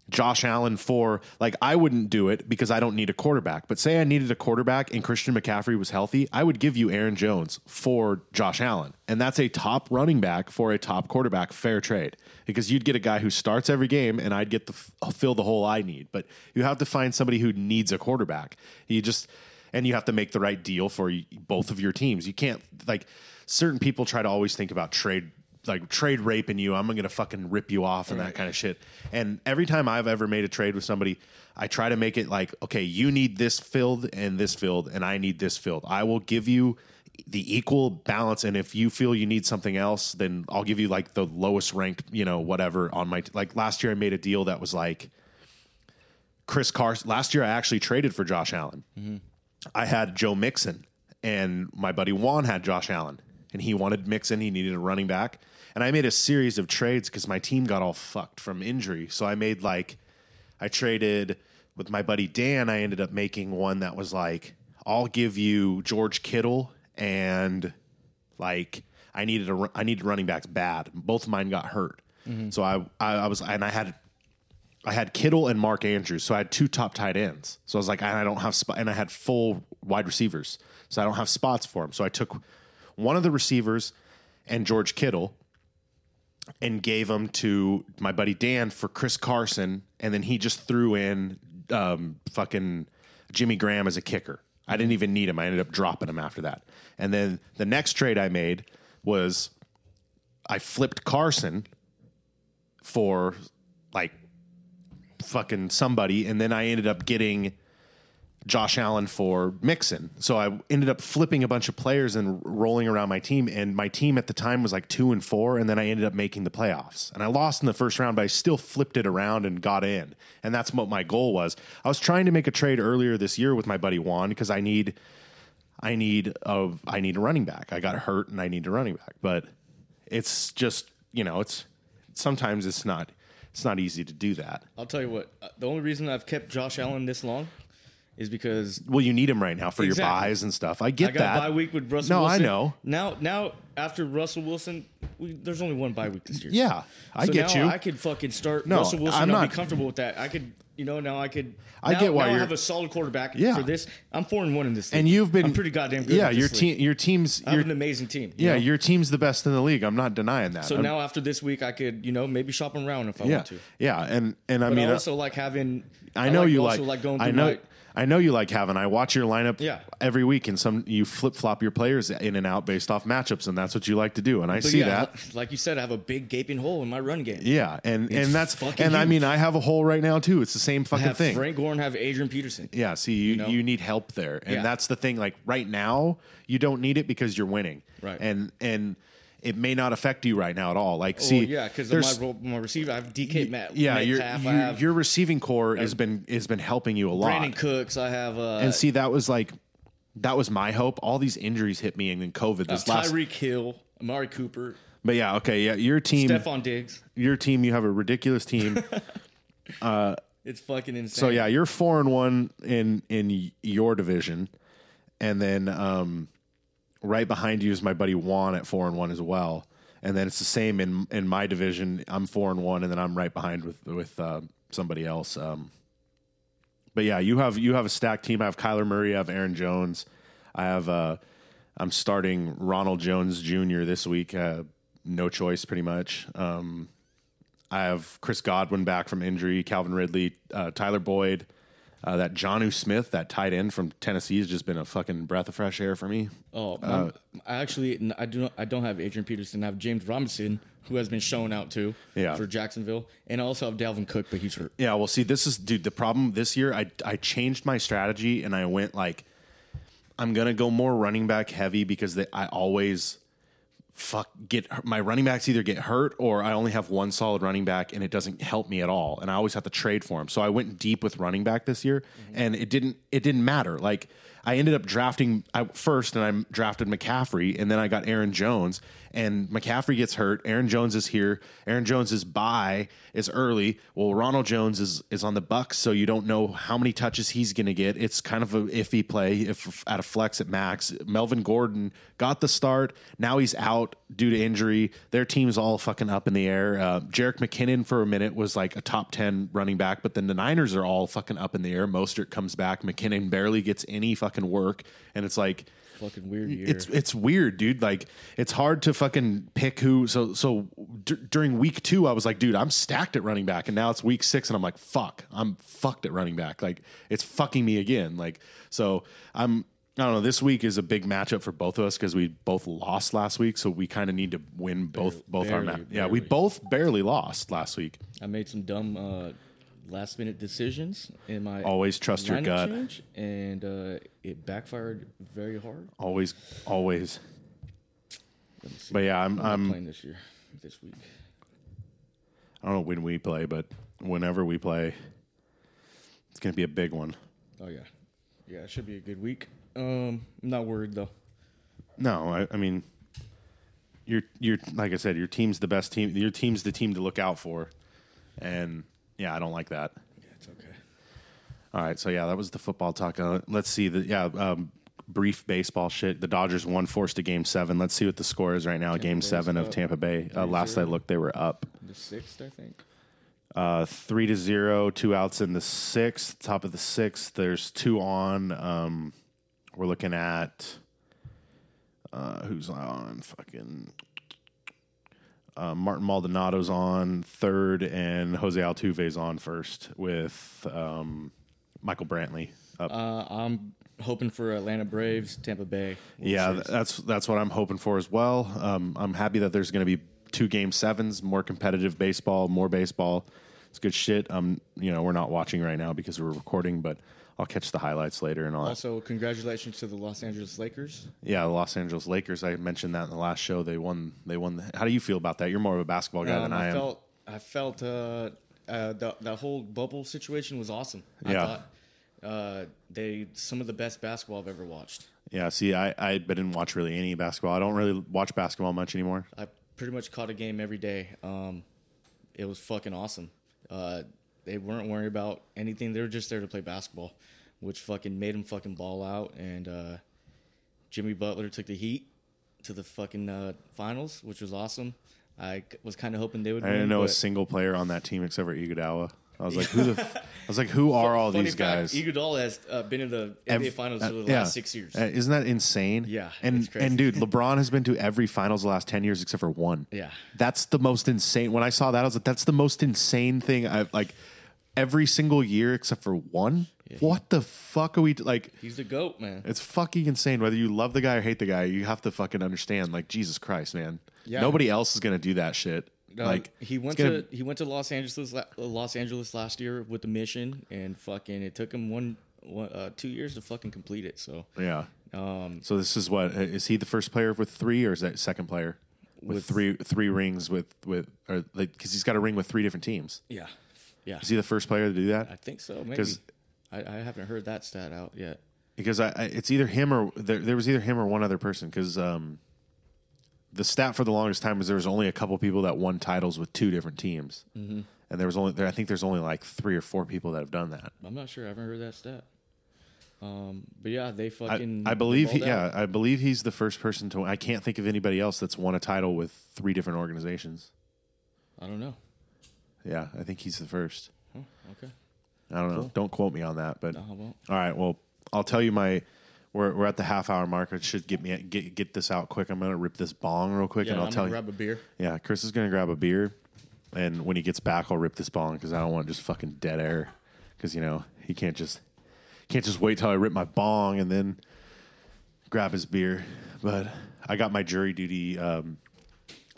Josh Allen for like I wouldn't do it because I don't need a quarterback. But say I needed a quarterback and Christian McCaffrey was healthy, I would give you Aaron Jones for Josh Allen. And that's a top running back for a top quarterback fair trade because you'd get a guy who starts every game and I'd get the fill the hole I need. But you have to find somebody who needs a quarterback. You just and you have to make the right deal for both of your teams. You can't like certain people try to always think about trade like trade raping you. I'm gonna fucking rip you off and that kind of shit. And every time I've ever made a trade with somebody, I try to make it like, okay, you need this filled and this filled, and I need this filled. I will give you the equal balance. And if you feel you need something else, then I'll give you like the lowest ranked, you know, whatever on my like last year I made a deal that was like Chris Carson. Last year I actually traded for Josh Allen. Mm-hmm. I had Joe Mixon, and my buddy Juan had Josh Allen, and he wanted Mixon. He needed a running back, and I made a series of trades because my team got all fucked from injury. So I made like, I traded with my buddy Dan. I ended up making one that was like, I'll give you George Kittle and like I needed a I needed running backs bad. Both of mine got hurt, mm-hmm. so I, I I was and I had I had Kittle and Mark Andrews, so I had two top tight ends. So I was like, and I don't have spot, and I had full wide receivers, so I don't have spots for them. So I took one of the receivers and George Kittle, and gave them to my buddy Dan for Chris Carson, and then he just threw in um, fucking Jimmy Graham as a kicker. I didn't even need him. I ended up dropping him after that. And then the next trade I made was I flipped Carson for like fucking somebody, and then I ended up getting Josh Allen for Mixon. So I ended up flipping a bunch of players and rolling around my team. And my team at the time was like two and four, and then I ended up making the playoffs. And I lost in the first round, but I still flipped it around and got in. And that's what my goal was. I was trying to make a trade earlier this year with my buddy Juan because I need. I need a I need a running back. I got hurt and I need a running back. But it's just you know it's sometimes it's not it's not easy to do that. I'll tell you what. uh, The only reason I've kept Josh Allen this long is because Well, you need him right now for your buys and stuff. I get I got that. bye week with Russell No, I Wilson. know. Now, now after Russell Wilson, we, there's only one bye week this year. Yeah, I so get now you. I could fucking start No, Russell Wilson. I'm I'm not- be comfortable with that. I could, you know, now I could. I now, get why now I you're- have a solid quarterback Yeah. for this. I'm four and one in this. League. and you've been I'm pretty goddamn good. Yeah, at your team, your team's, I have your, an amazing team. you yeah, know? your team's the best in the league. I'm not denying that. So I'm- now after this week, I could, you know, maybe shop around if I yeah, want to. yeah, and and I But mean, I uh, also like having. I know you also like, like going. I through know. my- I know you like having. I watch your lineup Yeah. every week, and some you flip flop your players in and out based off matchups, and that's what you like to do. And I But see yeah, that. Like you said, I have a big gaping hole in my run game. Yeah, and It's and that's and I mean I have a hole right now too. It's the same I fucking have thing. Frank Gore and have Adrian Peterson. Yeah, see, you, you, know? need help there, and Yeah. that's the thing. Like right now, you don't need it because you're winning, Right. And and it may not affect you right now at all. Like, See, see, well, yeah, because my my receiver, I have DK Matt. yeah, your your, your receiving core has been has been helping you a lot. Brandin Cooks. I have uh, and see, that was like that was my hope. All these injuries hit me, and then COVID this last. Tyreek Hill, Amari Cooper, But yeah, okay, yeah, your team, Stefon Diggs. your team, you have a ridiculous team. It's fucking insane. So yeah, you're four and one in in your division, and then um, right behind you is my buddy Juan at four and one as well. And then it's the same in in my division. I'm four and one, and then I'm right behind with with uh, somebody else. Um, but yeah, you have you have a stacked team. I have Kyler Murray. I have Aaron Jones. I have uh, I'm starting Ronald Jones Jr. this week. Uh, no choice, pretty much. Um, I have Chris Godwin back from injury, Calvin Ridley, uh, Tyler Boyd, uh, that Jonnu Smith, that tight end from Tennessee, has just been a fucking breath of fresh air for me. Oh, Uh, I actually I do not, I don't have Adrian Peterson. I have James Robinson, who has been shown out too. Yeah. For Jacksonville, and I also have Dalvin Cook, but he's hurt. Yeah, well, see, this is, dude, the problem this year, I, I changed my strategy and I went like, I'm going to go more running back heavy because they, I always fuck get my running backs either get hurt or I only have one solid running back and it doesn't help me at all and I always have to trade for him. So I went deep with running back this year mm-hmm. and it didn't it didn't matter. Like I ended up drafting I, first and I drafted McCaffrey and then I got Aaron Jones and McCaffrey gets hurt. Aaron Jones is here. Aaron Jones's bye is early. Well, Ronald Jones is is on the Bucks, so you don't know how many touches he's going to get. It's kind of a iffy play if at a flex at max. Melvin Gordon got the start. Now he's out due to injury. Their team's all fucking up in the air. Uh, Jerick McKinnon for a minute was like a top ten running back, but then the Niners are all fucking up in the air. Mostert comes back. McKinnon barely gets any fucking work, and it's like Fucking weird year. it's it's weird, dude. Like it's hard to fucking pick who. So so d- during week two, I was like, dude, I'm stacked at running back, and now it's week six, and I'm like, fuck, I'm fucked at running back. Like it's fucking me again. Like so, I'm. I don't know. This week is a big matchup for both of us because we both lost last week, so we kind of need to win both both our barely, ma- Yeah, we both barely lost last week. I made some dumb uh, last minute decisions in my Always trust your gut. change, and uh, it backfired very hard. Always, always. Let me see. But yeah, I'm, I'm I'm playing this year, this week. I don't know when we play, but whenever we play, it's going to be a big one. Oh yeah, yeah, it should be a good week. Um, I'm not worried though. No, I, I mean, you're you're like I said, your team's the best team. Your team's the team to look out for, and yeah, I don't like that. Yeah, it's okay. All right, so yeah, that was the football talk. Uh, let's see the yeah um, brief baseball shit. The Dodgers won, forced to game seven. Let's see what the score is right now. game Bay's seven of up Tampa Bay. Uh, last I looked, they were up The sixth, I think. uh, three to zero, two outs in the sixth. Top of the sixth. There's two on. Um, we're looking at uh, who's on fucking. Uh, Martin Maldonado's on third, and Jose Altuve's on first with um, Michael Brantley up. Uh, I'm hoping for Atlanta Braves, Tampa Bay. World Yeah, Series. that's that's what I'm hoping for as well. Um, I'm happy that there's going to be two game sevens, more competitive baseball, more baseball. It's good shit. Um, you know, we're not watching right now because we're recording, but I'll catch the highlights later and all that. Also, congratulations to the Los Angeles Lakers. Yeah, the Los Angeles Lakers. I mentioned that in the last show. They won. They won. The, how do you feel about that? You're more of a basketball guy than Um, I, I am. felt I felt uh, uh, the, the whole bubble situation was awesome. I Yeah. thought uh, they some of the best basketball I've ever watched. yeah. See, I I didn't watch really any basketball. I don't really watch basketball much anymore. I pretty much caught a game every day. Um, it was fucking awesome. Uh, they weren't worried about anything. They were just there to play basketball, which fucking made them fucking ball out. And uh, Jimmy Butler took the Heat to the fucking uh, finals, which was awesome. I was kind of hoping they would. I didn't win, know a single player on that team except for Iguodala. I was like, who the? f- I was like, who are all Funny these fact, guys? Iguodala has uh, been in the NBA Finals uh, for the yeah. last six years. Uh, isn't that insane? Yeah, and it's crazy. and dude, LeBron has been to every finals the last ten years except for one. Yeah. that's the most insane. When I saw that, I was like, that's the most insane thing I've like every single year except for one. what the fuck are we like? He's the goat, man. It's fucking insane. Whether you love the guy or hate the guy, you have to fucking understand. Like Jesus Christ, man. Yeah. Nobody else is gonna do that shit. Uh, like he went gonna- to he went to Los Angeles Los Angeles last year with the mission, and fucking it took him one, one uh, two years to fucking complete it. So Yeah. um, So this is what is he the first player with three or is that second player with, With- three three rings with with or like because he's got a ring with three different teams. yeah, yeah, Is he the first player to do that? I think so. Maybe I, I haven't heard that stat out yet. Because I, I it's either him or there, there was either him or one other person. Because um, the stat for the longest time was there was only a couple people that won titles with two different teams, mm-hmm. and there was only there I think there's only like three or four people that have done that. I'm not sure. I haven't heard that stat. Um, but yeah, they I, fucking. I believe he, yeah I believe he's the first person to. I can't think of anybody else that's won a title with three different organizations. I don't know. Yeah, I think he's the first. Huh, okay, I don't know. Cool. Don't quote me on that, but no, I won't. all right. Well, I'll tell you my. We're, we're at the half hour mark. It should get me get get this out quick. I'm gonna rip this bong real quick, Yeah, and I'll I'm tell gonna you. grab a beer. Yeah, Chris is gonna grab a beer, and when he gets back, I'll rip this bong because I don't want just fucking dead air. Because you know he can't just can't just wait till I rip my bong and then grab his beer. But I got my jury duty um,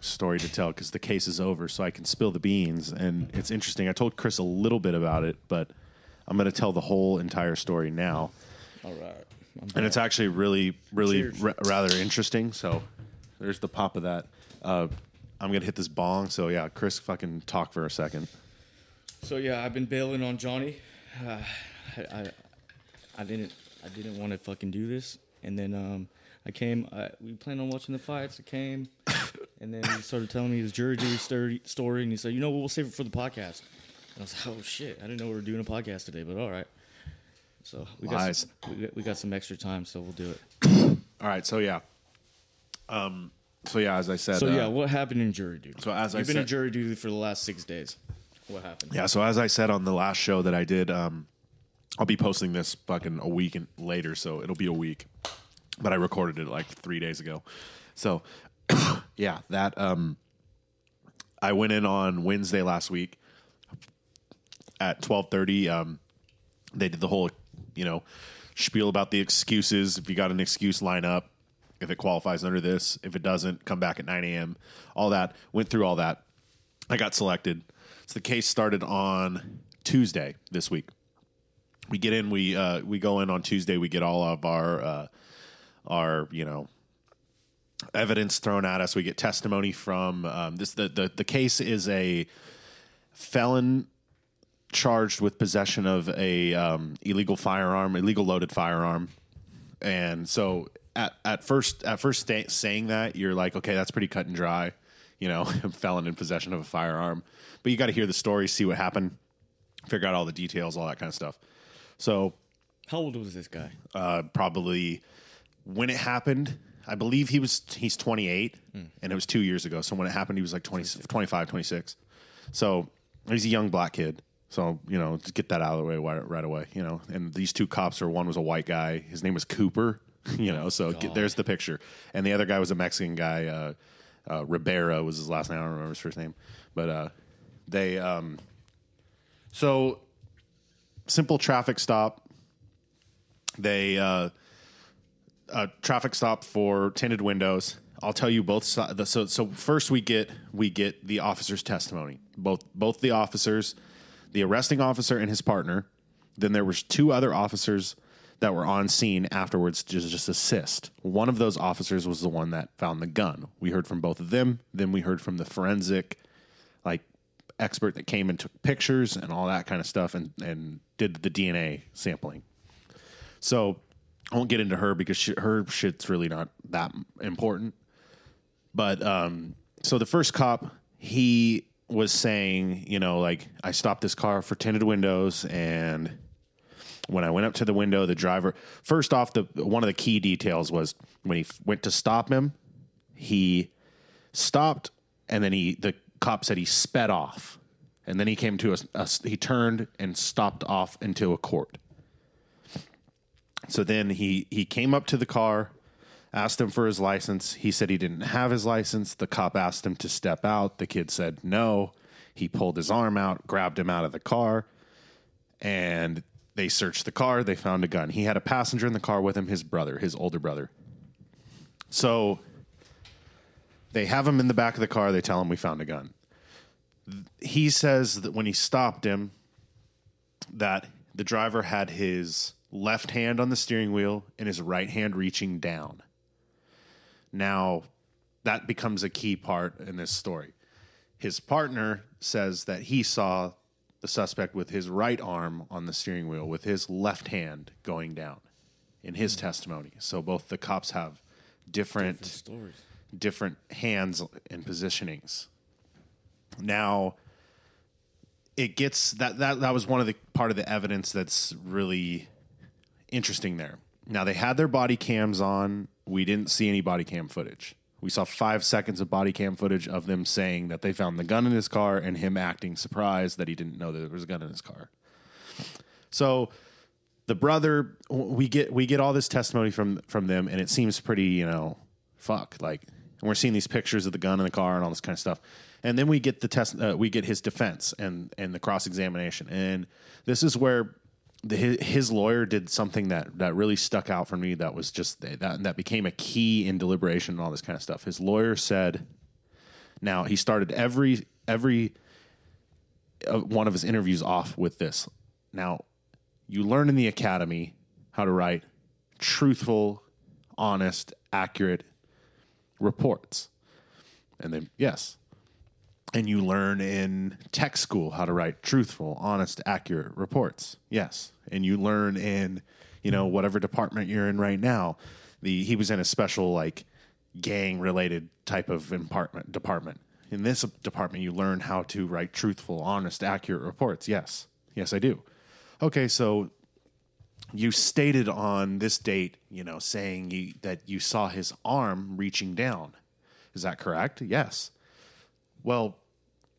story to tell because the case is over, so I can spill the beans. And it's interesting. I told Chris a little bit about it, but I'm gonna tell the whole entire story now. All right. And it's actually really, really rather interesting. So there's the pop of that. Uh, I'm gonna hit this bong. So yeah, Chris, fucking talk for a second. So yeah, I've been bailing on Johnny. Uh, I, I I didn't I didn't want to fucking do this, and then um I came. I, we planned on watching the fights. I came, and then he started telling me his jury duty story, and he said, "You know what? We'll save it for the podcast." And I was like, "Oh shit! I didn't know we were doing a podcast today, but all right." So we got some, we, got, we got some extra time, so we'll do it. All right. So yeah. Um. So yeah, as I said. So uh, yeah, what happened in jury duty? So as I you've been in jury duty for the last six days. What happened? Yeah, so as I said on the last show that I did, um, I'll be posting this fucking a week and later, so it'll be a week. But I recorded it like three days ago. So yeah, that um I went in on Wednesday last week at twelve thirty. Um they did the whole, you know, spiel about the excuses. If you got an excuse, line up. If it qualifies under this, if it doesn't, come back at nine AM. All that. Went through all that. I got selected. So the case started on Tuesday this week. We get in, we uh, we go in on Tuesday. We get all of our uh, our you know evidence thrown at us. We get testimony from um, this. The, the the case is a felon charged with possession of a um, illegal firearm, illegal loaded firearm, and so at at first at first sta- saying that you're like, okay, that's pretty cut and dry, you know, a felon in possession of a firearm. But you got to hear the story, see what happened, figure out all the details, all that kind of stuff. So How old was this guy? uh, probably when it happened. I believe he was he's 28 and it was 2 years ago. So when it happened he was like 20, 25, 26. So he's a young black kid. So, you know, just get that out of the way right, right away, you know. And these two cops are one was a white guy. His name was Cooper, you know. So get, there's the picture. And the other guy was a Mexican guy uh, uh, Ribeiro was his last name. I don't remember his first name. But uh, they um so simple traffic stop. They uh, a traffic stop for tinted windows. I'll tell you both. So, so first we get we get the officer's testimony. Both both the officers, the arresting officer and his partner. Then there was two other officers that were on scene afterwards to just assist. One of those officers was the one that found the gun. We heard from both of them. Then we heard from the forensic like expert that came and took pictures and all that kind of stuff and and did the DNA sampling. So I won't get into her because she, her shit's really not that important. But um, so the first cop, he was saying, you know, like I stopped this car for tinted windows, and when I went up to the window, the driver. First off, the one of the key details was when he f- went to stop him, he stopped, and then he the cop said he sped off, and then he came to us. he turned and stopped off into a court. So then he he came up to the car, asked him for his license. He said he didn't have his license. The cop asked him to step out. The kid said no. He pulled his arm out, grabbed him out of the car, and they searched the car. They found a gun. He had a passenger in the car with him, his brother, his older brother. So they have him in the back of the car. They tell him we found a gun. He says that when he stopped him, that the driver had his left hand on the steering wheel and his right hand reaching down. Now, that becomes a key part in this story. His partner says that he saw the suspect with his right arm on the steering wheel, with his left hand going down in his hmm. testimony. So both the cops have different Stories. different hands and positionings. Now, it gets that that that was one of the part of the evidence that's really interesting there. Now they had their body cams on. We didn't see any body cam footage. We saw five seconds of body cam footage of them saying that they found the gun in his car and him acting surprised that he didn't know that there was a gun in his car. So the brother, we get we get all this testimony from from them, and it seems pretty, you know, fuck like. And we're seeing these pictures of the gun in the car and all this kind of stuff, and then we get the test. Uh, we get his defense and and the cross examination, and this is where the, his, lawyer did something that that really stuck out for me. That was just that that became a key in deliberation and all this kind of stuff. His lawyer said, "Now he started every every uh, one of his interviews off with this. Now, you learn in the academy how to write truthful, honest, accurate reports. And then, yes. And you learn in tech school how to write truthful, honest, accurate reports. Yes. And you learn in, you know, whatever department you're in right now. The he was in a special like gang related type of department department. In this department you learn how to write truthful, honest, accurate reports. Yes. Yes, I do. Okay, so you stated on this date, you know, saying you, that you saw his arm reaching down. Is that correct? Yes. Well,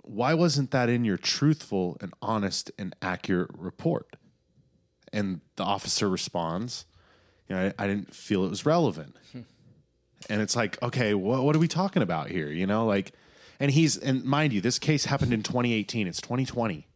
why wasn't that in your truthful and honest and accurate report? And the officer responds, you know, I, I didn't feel it was relevant. Hmm. and it's like, okay, what, what are we talking about here? You know, like, and he's, and mind you, this case happened in 2018. It's 2020.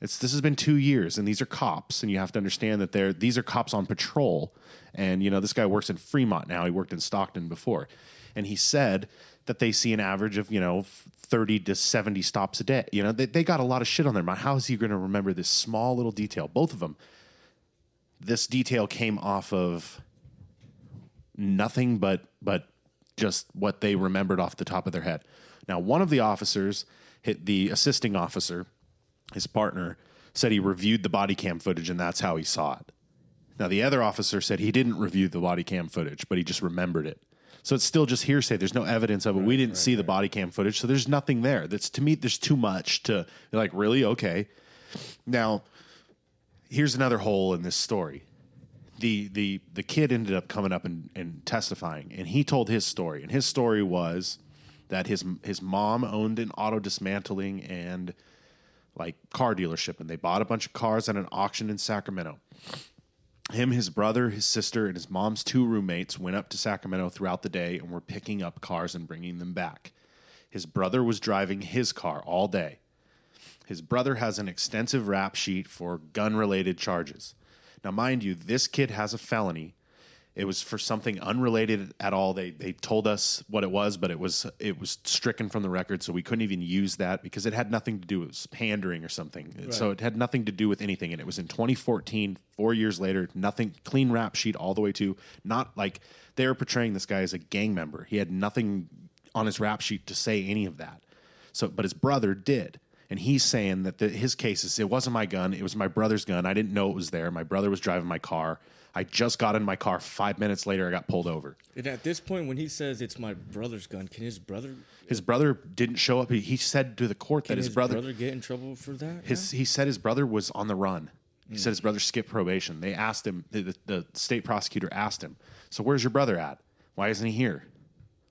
It's this has been two years, and these are cops, and you have to understand that they're these are cops on patrol. And you know, this guy works in Fremont now. He worked in Stockton before, and he said that they see an average of, you know, 30 to 70 stops a day. You know, they, they got a lot of shit on their mind. How is he going to remember this small little detail? Both of them. This detail came off of nothing but but just what they remembered off the top of their head. Now, one of the officers, hit the assisting officer, his partner, said he reviewed the body cam footage and that's how he saw it. Now, the other officer said he didn't review the body cam footage, but he just remembered it. So it's still just hearsay. There's no evidence of it. we didn't see the body cam footage, so there's nothing there. That's to me, there's too much to like, really? Okay. Now, here's another hole in this story. The the the kid ended up coming up and, and testifying, and he told his story. And his story was that his his mom owned an auto dismantling and like car dealership, and they bought a bunch of cars at an auction in Sacramento him, his brother, his sister, and his mom's two roommates went up to Sacramento throughout the day and were picking up cars and bringing them back. His brother was driving his car all day. His brother has an extensive rap sheet for gun related charges. Now, mind you, this kid has a felony it was for something unrelated at all. They they told us what it was, but it was it was stricken from the record, so we couldn't even use that because it had nothing to do. It was pandering or something. Right. So it had nothing to do with anything, and it was in 2014. Four years later, nothing clean rap sheet all the way to not like they were portraying this guy as a gang member. He had nothing on his rap sheet to say any of that. So, but his brother did and he's saying that the, his case is it wasn't my gun it was my brother's gun i didn't know it was there my brother was driving my car I just got in my car. Five minutes later, I got pulled over. And at this point, when he says it's my brother's gun, can his brother? His brother didn't show up. He, he said to the court that his, his brother, brother get in trouble for that. His he said his brother was on the run. He mm. said his brother skipped probation. They asked him. The, the, the, state prosecutor asked him, "So where's your brother at? Why isn't he here?"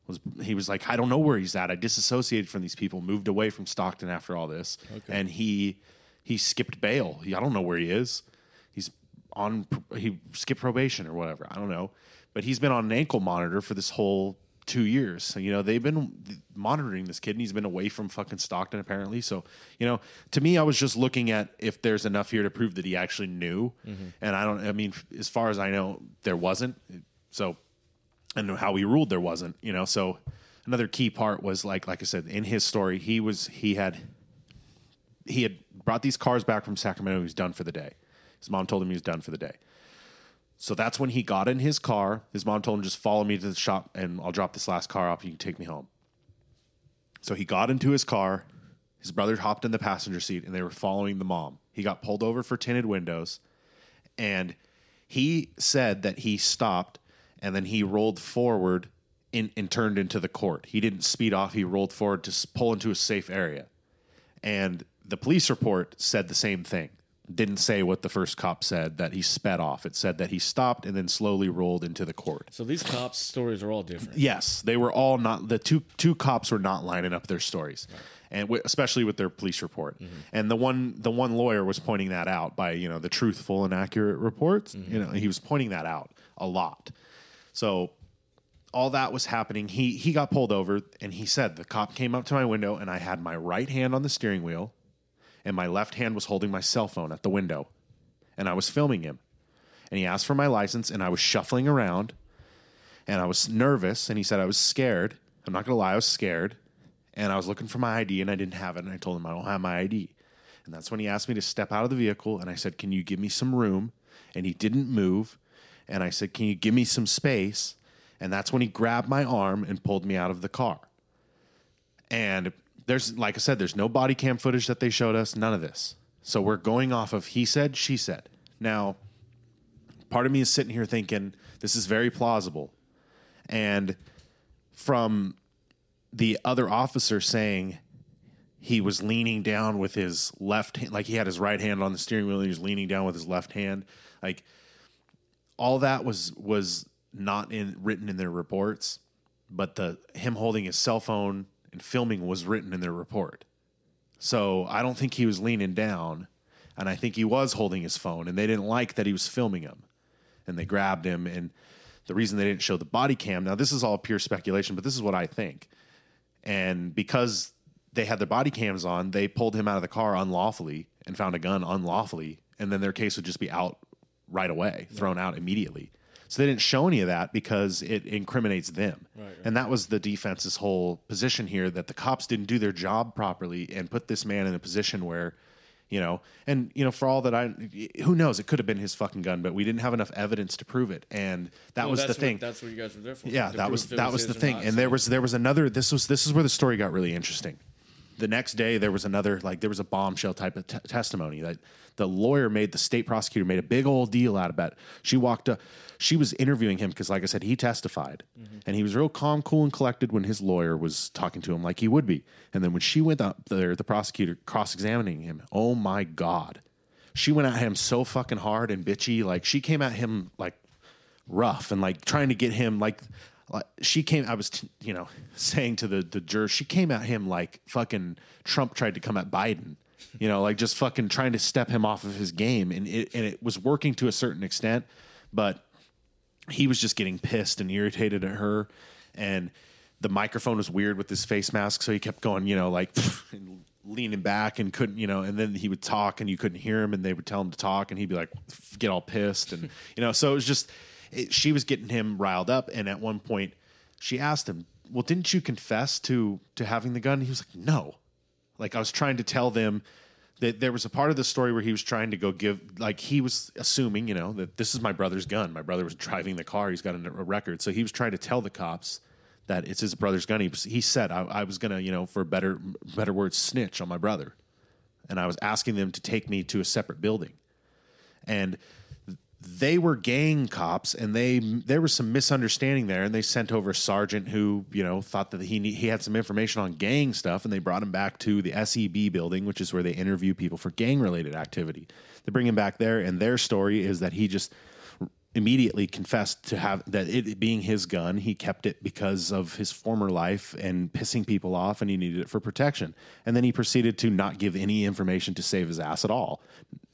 Was he was like, "I don't know where he's at. I disassociated from these people, moved away from Stockton after all this, okay. and he he skipped bail. I don't know where he is." On he skipped probation or whatever. I don't know, but he's been on an ankle monitor for this whole two years. So, you know, they've been monitoring this kid, and he's been away from fucking Stockton apparently. So, you know, to me, I was just looking at if there's enough here to prove that he actually knew, mm-hmm. and I don't. I mean, as far as I know, there wasn't. So, and how he ruled, there wasn't. You know, so another key part was like, like I said, in his story, he was he had he had brought these cars back from Sacramento. He was done for the day. His mom told him he was done for the day. So that's when he got in his car. His mom told him, just follow me to the shop and I'll drop this last car off. You can take me home. So he got into his car. His brother hopped in the passenger seat and they were following the mom. He got pulled over for tinted windows. And he said that he stopped and then he rolled forward in, and turned into the court. He didn't speed off. He rolled forward to pull into a safe area. And the police report said the same thing didn't say what the first cop said that he sped off. It said that he stopped and then slowly rolled into the court. So these cops' stories are all different. Yes, they were all not the two two cops were not lining up their stories. Right. And w- especially with their police report, mm-hmm. and the one the one lawyer was pointing that out by you know the truthful and accurate reports. Mm-hmm. You know he was pointing that out a lot. So all that was happening. He he got pulled over, and he said the cop came up to my window, and I had my right hand on the steering wheel, and my left hand was holding my cell phone at the window, and I was filming him. And he asked for my license, and I was shuffling around, and I was nervous, and he said I was scared. I'm not gonna lie, I was scared, and I was looking for my ID, and I didn't have it, and I told him I don't have my ID. And that's when he asked me to step out of the vehicle, and I said, "Can you give me some room?" And he didn't move, and I said, "Can you give me some space?" And that's when he grabbed my arm and pulled me out of the car. And there's like I said, there's no body cam footage that they showed us, none of this. So we're going off of he said, she said. Now, part of me is sitting here thinking this is very plausible. And from the other officer saying he was leaning down with his left hand, like he had his right hand on the steering wheel and he was leaning down with his left hand. Like all that was was not in written in their reports, but the him holding his cell phone and filming was written in their report. So I don't think he was leaning down, and I think he was holding his phone, and they didn't like that he was filming him, and they grabbed him. And the reason they didn't show the body cam now this is all pure speculation, but this is what I think. And because they had their body cams on, they pulled him out of the car unlawfully and found a gun unlawfully, and then their case would just be out right away, thrown out immediately. So they didn't show any of that because it incriminates them. Right, right. And that was the defense's whole position here that the cops didn't do their job properly and put this man in a position where, you know, and you know, for all that I, who knows, it could have been his fucking gun, but we didn't have enough evidence to prove it, and that Well, was the thing. What, that's what you guys were there for. Yeah, that was that was his the thing, and there was there was another. This was this is where the story got really interesting. The next day, there was another like there was a bombshell type of t- testimony that the lawyer made the state prosecutor made a big old deal out about. It. She walked up, she was interviewing him because, like I said, he testified, mm-hmm. and he was real calm, cool, and collected when his lawyer was talking to him like he would be. And then when she went up there, the prosecutor cross examining him. Oh my god, she went at him so fucking hard and bitchy. Like she came at him like rough and like trying to get him like, like she came i was you know saying to the the jurors she came at him like fucking trump tried to come at biden you know like just fucking trying to step him off of his game. And it and it was working to a certain extent but he was just getting pissed and irritated at her. And the microphone was weird with his face mask so he kept going you know like leaning back and couldn't you know and then he would talk and you couldn't hear him and they would tell him to talk and he'd be like get all pissed. And you know so it was just it, she was getting him riled up and at one point she asked him well didn't you confess to to having the gun he was like no like I was trying to tell them that there was a part of the story where he was trying to go give, like he was assuming, you know, that this is my brother's gun. My brother was driving the car. He's got a, a record, so he was trying to tell the cops that it's his brother's gun. He, he said I, I was gonna, you know, for better better words, snitch on my brother, and I was asking them to take me to a separate building, and they were gang cops and they there was some misunderstanding there and they sent over a sergeant who you know thought that he he had some information on gang stuff and they brought him back to the SEB building which is where they interview people for gang related activity. They bring him back there and their story is that he just immediately confessed to have that it being his gun he kept it because of his former life and pissing people off and he needed it for protection. And then he proceeded to not give any information to save his ass at all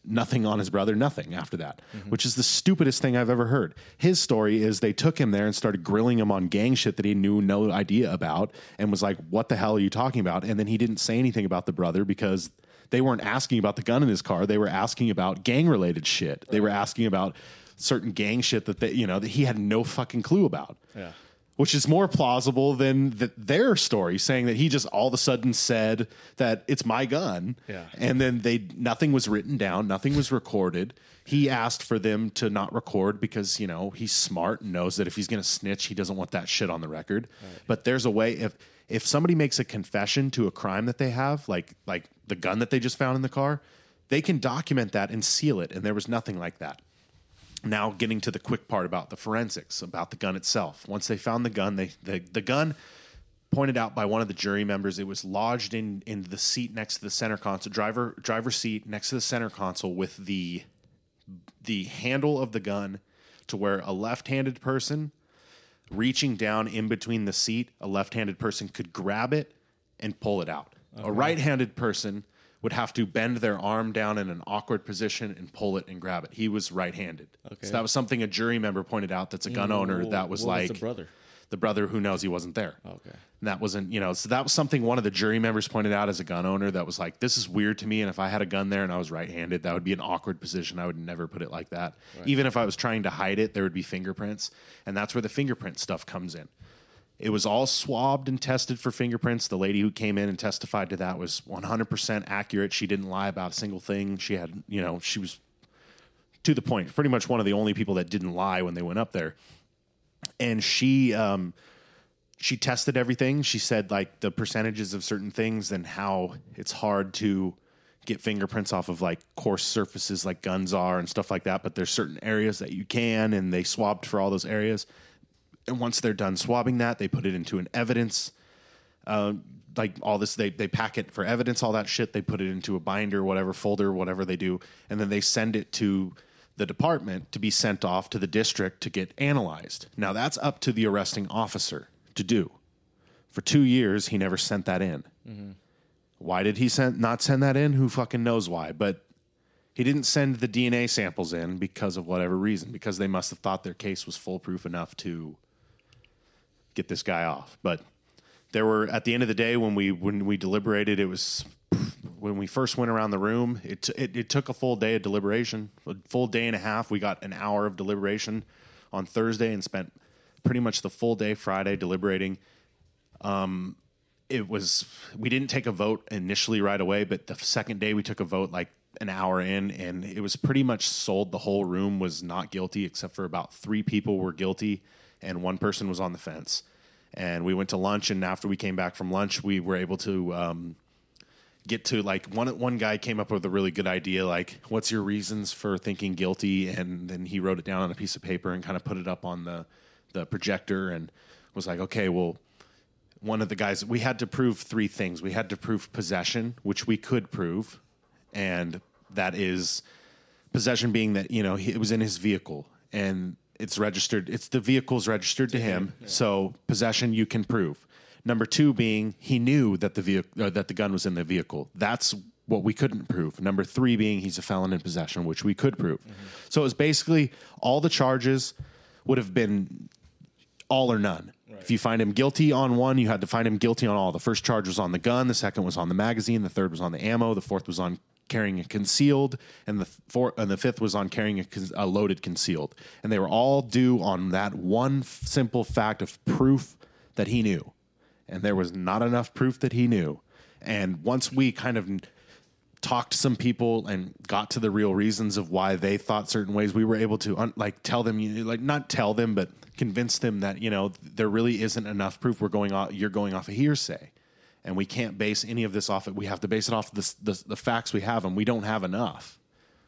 nothing on his brother nothing after that mm-hmm. which is the stupidest thing i've ever heard. His story is they took him there and started grilling him on gang shit that he knew no idea about and was like what the hell are you talking about? And then he didn't say anything about the brother because they weren't asking about the gun in his car. They were asking about gang related shit. They were asking about certain gang shit that they, you know, that he had no fucking clue about. Yeah. Which is more plausible than the, their story saying that he just all of a sudden said that it's my gun. Yeah. And then they nothing was written down, nothing was recorded. He asked for them to not record because, you know, he's smart and knows that if he's going to snitch, he doesn't want that shit on the record. But there's a way if if somebody makes a confession to a crime that they have, like like the gun that they just found in the car, they can document that and seal it and there was nothing like that now getting to the quick part about the forensics about the gun itself. Once they found the gun they the, the gun pointed out by one of the jury members it was lodged in in the seat next to the center console driver driver seat next to the center console with the the handle of the gun to where a left-handed person reaching down in between the seat a left-handed person could grab it and pull it out. A right-handed person would have to bend their arm down in an awkward position and pull it and grab it he was right-handed Okay. so that was something a jury member pointed out that's a gun owner that was like the brother. the brother who knows he wasn't there Okay. and that wasn't, you know, so that was something one of the jury members pointed out as a gun owner that was like, this is weird to me. And if I had a gun there and I was right handed, that would be an awkward position. I would never put it like that. Even if I was trying to hide it, there would be fingerprints. And that's where the fingerprint stuff comes in. It was all swabbed and tested for fingerprints. The lady who came in and testified to that was 100% accurate. She didn't lie about a single thing. She had, you know, she was to the point, pretty much one of the only people that didn't lie when they went up there. And she, um, she tested everything. She said like the percentages of certain things and how it's hard to get fingerprints off of like coarse surfaces like guns are and stuff like that. But there's certain areas that you can, and they swabbed for all those areas. And once they're done swabbing that, they put it into an evidence. Uh, like all this, they they pack it for evidence, all that shit. They put it into a binder, whatever folder, whatever they do, and then they send it to the department to be sent off to the district to get analyzed. Now that's up to the arresting officer to do. For two years, he never sent that in. Why did he send not send that in? Who fucking knows why? But he didn't send the DNA samples in because of whatever reason. Because they must have thought their case was foolproof enough to get this guy off. But there were at the end of the day when we when we deliberated, it was when we first went around the room. It it, it took a full day of deliberation, a full day and a half. We got an hour of deliberation on Thursday and spent pretty much the full day Friday deliberating. Um, it was we didn't take a vote initially right away, but the second day we took a vote like an hour in, and it was pretty much sold. The whole room was not guilty, except for about three people were guilty, and one person was on the fence. And we went to lunch, and after we came back from lunch, we were able to um, get to like one one guy came up with a really good idea like what's your reasons for thinking guilty? And then he wrote it down on a piece of paper and kind of put it up on the the projector and was like okay well one of the guys we had to prove three things. We had to prove possession which we could prove and that is possession being that you know he, it was in his vehicle. And it's registered it's the vehicle's registered to, him, so possession you can prove. Number two being he knew that the vehicle uh, that the gun was in the vehicle. That's what we couldn't prove. Number three being he's a felon in possession which we could prove. So it was basically all the charges would have been all or none. If you find him guilty on one, you had to find him guilty on all. The first charge was on the gun, the second was on the magazine, the third was on the ammo, the fourth was on carrying a concealed, and the four and the fifth was on carrying a, a loaded concealed. And they were all due on that one f- simple fact of proof that he knew, and there was not enough proof that he knew. And once we kind of talked to some people and got to the real reasons of why they thought certain ways we were able to un- like tell them you like not tell them but convince them that you know there really isn't enough proof we're going off you're going off a hearsay and we can't base any of this off it we have to base it off the, the, the facts we have and we don't have enough.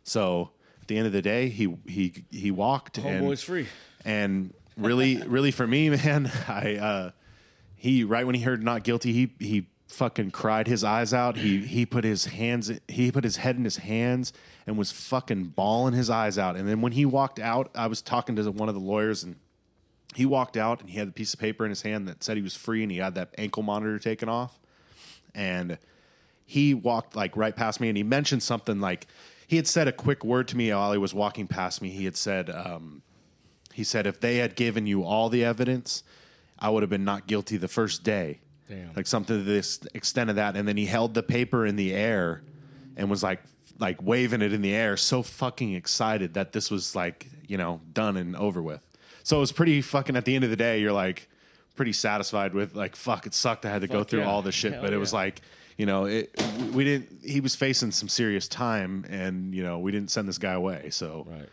So at the end of the day he he he walked and Homeboy's free. and really really for me man i uh he right when he heard not guilty he he fucking cried his eyes out. He he put his hands he put his head in his hands and was fucking bawling his eyes out. And then when he walked out i was talking to one of the lawyers and he walked out and he had a piece of paper in his hand that said he was free and he had that ankle monitor taken off and he walked like right past me and he mentioned something like he had said a quick word to me while he was walking past me. He had said um, he said if they had given you all the evidence i would have been not guilty the first day. Damn. like something to this extent of that. And then he held the paper in the air and was like like waving it in the air so fucking excited that this was like you know done and over with. So it was pretty fucking at the end of the day you're like pretty satisfied with like fuck it sucked i had to go through yeah. all this shit Hell but it was like you know it we didn't he was facing some serious time and you know we didn't send this guy away so Right.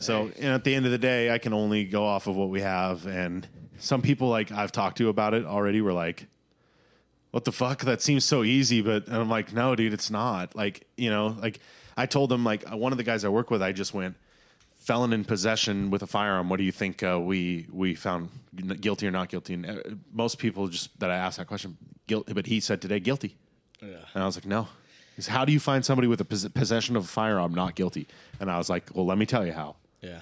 so and at the end of the day, I can only go off of what we have. And some people like I've talked to about it already were like, "What the fuck? That seems so easy." But and I'm like, "No, dude, it's not." Like you know, like I told them like one of the guys I work with, I just went felon in possession with a firearm. What do you think uh, we we found guilty or not guilty? And uh, most people just that I asked that question, guilty. But he said today guilty. Yeah. And I was like, no. He how do you find somebody with a pos- possession of a firearm not guilty? And I was like, well, let me tell you how. Yeah.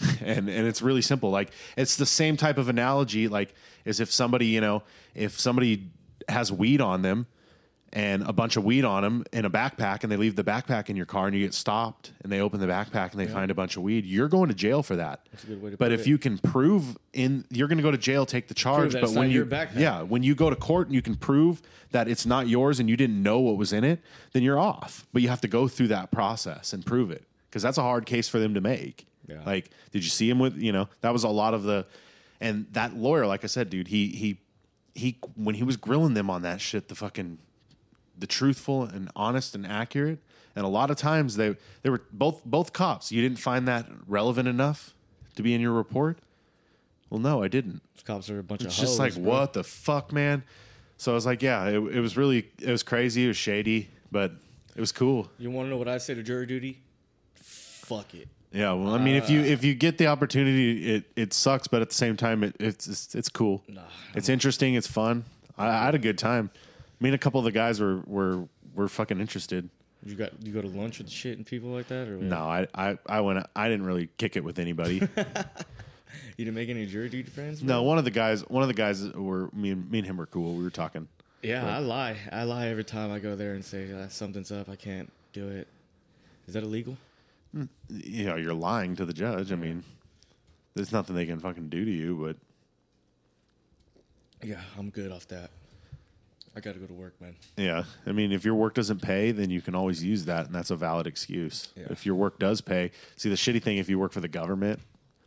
and and it's really simple. Like it's the same type of analogy. Like as if somebody, you know, if somebody has weed on them and a bunch of weed on them in a backpack, and they leave the backpack in your car, and you get stopped, and they open the backpack and they find a bunch of weed, you're going to jail for that. a good way to but if it. you can prove in, you're going to go to jail, take the charge. but when you, yeah, when you go to court and you can prove that it's not yours and you didn't know what was in it, then you're off. But you have to go through that process and prove it because that's a hard case for them to make. Yeah. Like, did you see him with? You know, that was a lot of the, and that lawyer, like I said, dude, he he he when he was grilling them on that shit, the fucking the truthful and honest and accurate. And a lot of times they they were both both cops. You didn't find that relevant enough to be in your report. Well, no, I didn't. Cops are a bunch It's of just hoes, like bro. what the fuck, man. So I was like, yeah, it, it was really it was crazy, it was shady, but it was cool. You want to know what I say to jury duty? Fuck it. Yeah, well, I mean, if you if you get the opportunity, it it sucks, but at the same time, it, it's it's, it's cool. it's interesting. It's fun. I, I had a good time. Me and a couple of the guys were were were fucking interested. You got you go to lunch with shit and people like that, or what? No, I I I went. I didn't really kick it with anybody. You didn't make any jury duty friends? no, one of the guys, one of the guys were me and me and him were cool. We were talking. Yeah, I lie. I lie every time I go there and say uh, something's up. I can't do it. Is that illegal? You know, you're lying to the judge. I mean, there's nothing they can fucking do to you, but Yeah, I'm good off that. I got to go to work, man. Yeah, I mean, if your work doesn't pay, then you can always use that, and that's a valid excuse. Yeah. If your work does pay, see the shitty thing if you work for the government,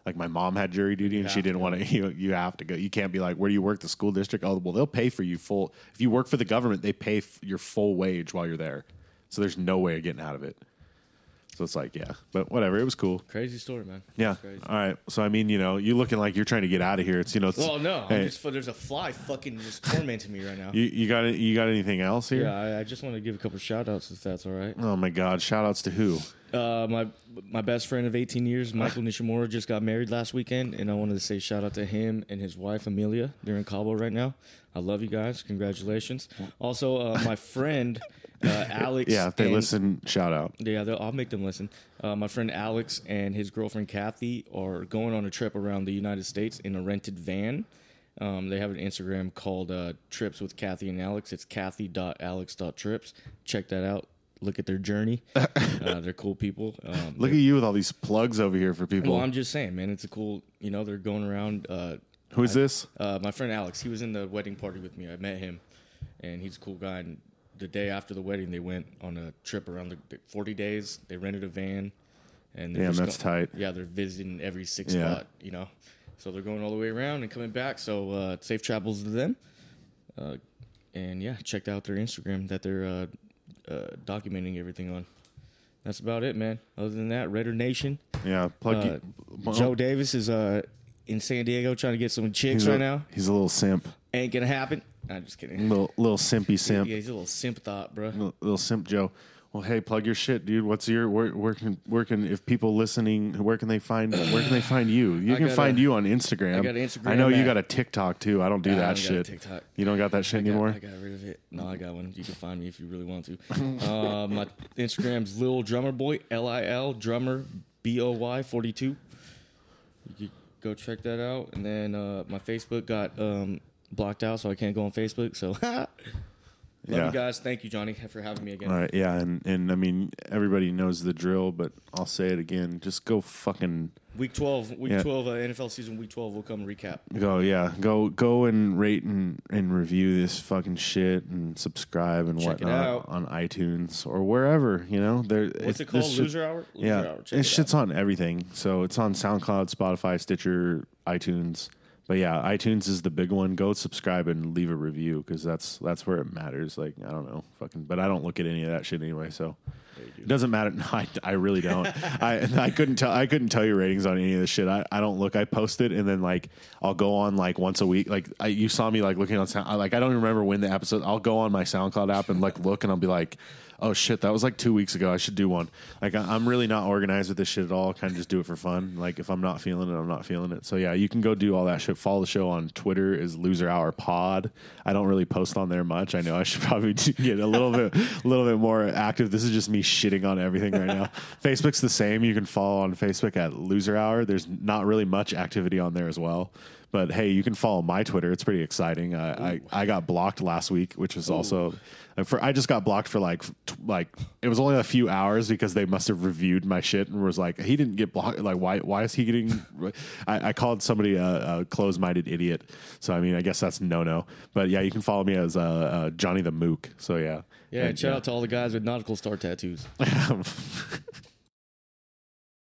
Like my mom had jury duty and she didn't want to. You, you have to go. You can't be like, where do you work? The school district? Oh, well, they'll pay for you full. If you work for the government, they pay f- your full wage while you're there. So there's no way of getting out of it. So it's like, yeah, but whatever. It was cool. Crazy story, man. Yeah. Crazy. All right. So I mean, you know, you looking like you're trying to get out of here. It's you know. It's, Well, no, Hey, I'm just there's a fly fucking just tormenting me right now. you, you got you got anything else here? yeah, I, I just want to give a couple shout outs if that's all right. Oh my God! Shout outs to who? Uh, my my best friend of 18 years, Michael Nishimura, just got married last weekend, and I wanted to say shout out to him and his wife Amelia. They're in Cabo right now. I love you guys. Congratulations. Also, uh, my friend uh, Alex. Yeah, if they and- listen, shout out. Yeah, I'll make them listen. Uh, my friend Alex and his girlfriend Kathy are going on a trip around the United States in a rented van. Um, they have an Instagram called uh, Trips with Kathy and Alex. It's kathy.alex.trips. Check that out. Look at their journey. uh, they're cool people. Um, Look at you with all these plugs over here for people. well, I'm just saying, man, it's a cool. You know, they're going around. Uh, Who's this? uh, my friend Alex, he was in the wedding party with me. I met him, and he's a cool guy. And the day after the wedding, they went on a trip around the the 40 days. They rented a van, and they're Damn, just that's tight. Yeah, they're visiting every six Yeah. spot. You know, so they're going all the way around and coming back. So uh, safe travels to them. Uh, and yeah, checked out their Instagram that they're uh, uh, documenting everything on. That's about it, man. Other than that, Raider Nation. Yeah, plug. Uh, you- well, Joe Davis is uh, in San Diego trying to get some chicks he's right now. He's a little simp, Ain't gonna happen. I'm just kidding. little little simpy simp, Yeah, he's a little simp thought, bro. little, little simp Joe. Well, hey, plug your shit, dude. What's your where, where can where can if people listening, where can they find where can they find you? You I can find you on Instagram. I got Instagram I know you at- got a TikTok too. I don't do I that don't got shit. TikTok. You don't got that shit I got, anymore. I got rid of it. No, I got one. You can find me if you really want to. uh, my Instagram's Lil Drummer Boy, L I L Drummer B O Y 42. You can go check that out. And then uh, my Facebook got um, blocked out, so I can't go on Facebook. So, love Yeah. you guys. Thank you, Johnny, for having me again. All right, yeah, and and I mean everybody knows the drill, but I'll say it again. Just go fucking Week 12, week Yeah. 12, uh, NFL season, week 12, we'll come recap. go, yeah, go go and rate and and review this fucking shit and subscribe and Check whatnot on iTunes or wherever you know. There, What's it called? this shit- Loser Hour? Loser yeah, Hour. Check this it shit's on everything. So it's on SoundCloud, Spotify, Stitcher, iTunes. But yeah, iTunes is the big one. Go subscribe and leave a review because that's that's where it matters. Like I don't know, fucking. But I don't look at any of that shit anyway. So it doesn't matter. No, I, I really don't. I I couldn't tell. I couldn't tell you ratings on any of this shit. I, I don't look. I post it and then like I'll go on like once a week. Like I, you saw me like looking on sound. I, like I don't even remember when the episode. I'll go on my SoundCloud app and like look and I'll be like. Oh shit, that was like two weeks ago. I should do one. Like I, I'm really not organized with this shit at all. Kind of just do it for fun. Like if I'm not feeling it, I'm not feeling it. So yeah, you can go do all that shit. Follow the show on Twitter is Loser Hour Pod. I don't really post on there much. I know I should probably get a little bit, a little bit more active. This is just me shitting on everything right now. Facebook's the same. You can follow on Facebook at Loser Hour. There's not really much activity on there as well. But hey, you can follow my Twitter. It's pretty exciting. I, I, I got blocked last week, which was also for I just got blocked for like t- like it was only a few hours because they must have reviewed my shit and was like he didn't get blocked. Like why why is he getting? I, I called somebody a, a closed minded idiot. So I mean I guess that's no no. But yeah, you can follow me as uh, uh, Johnny the Mook. So yeah, Yeah, And, shout out to all the guys with nautical star tattoos.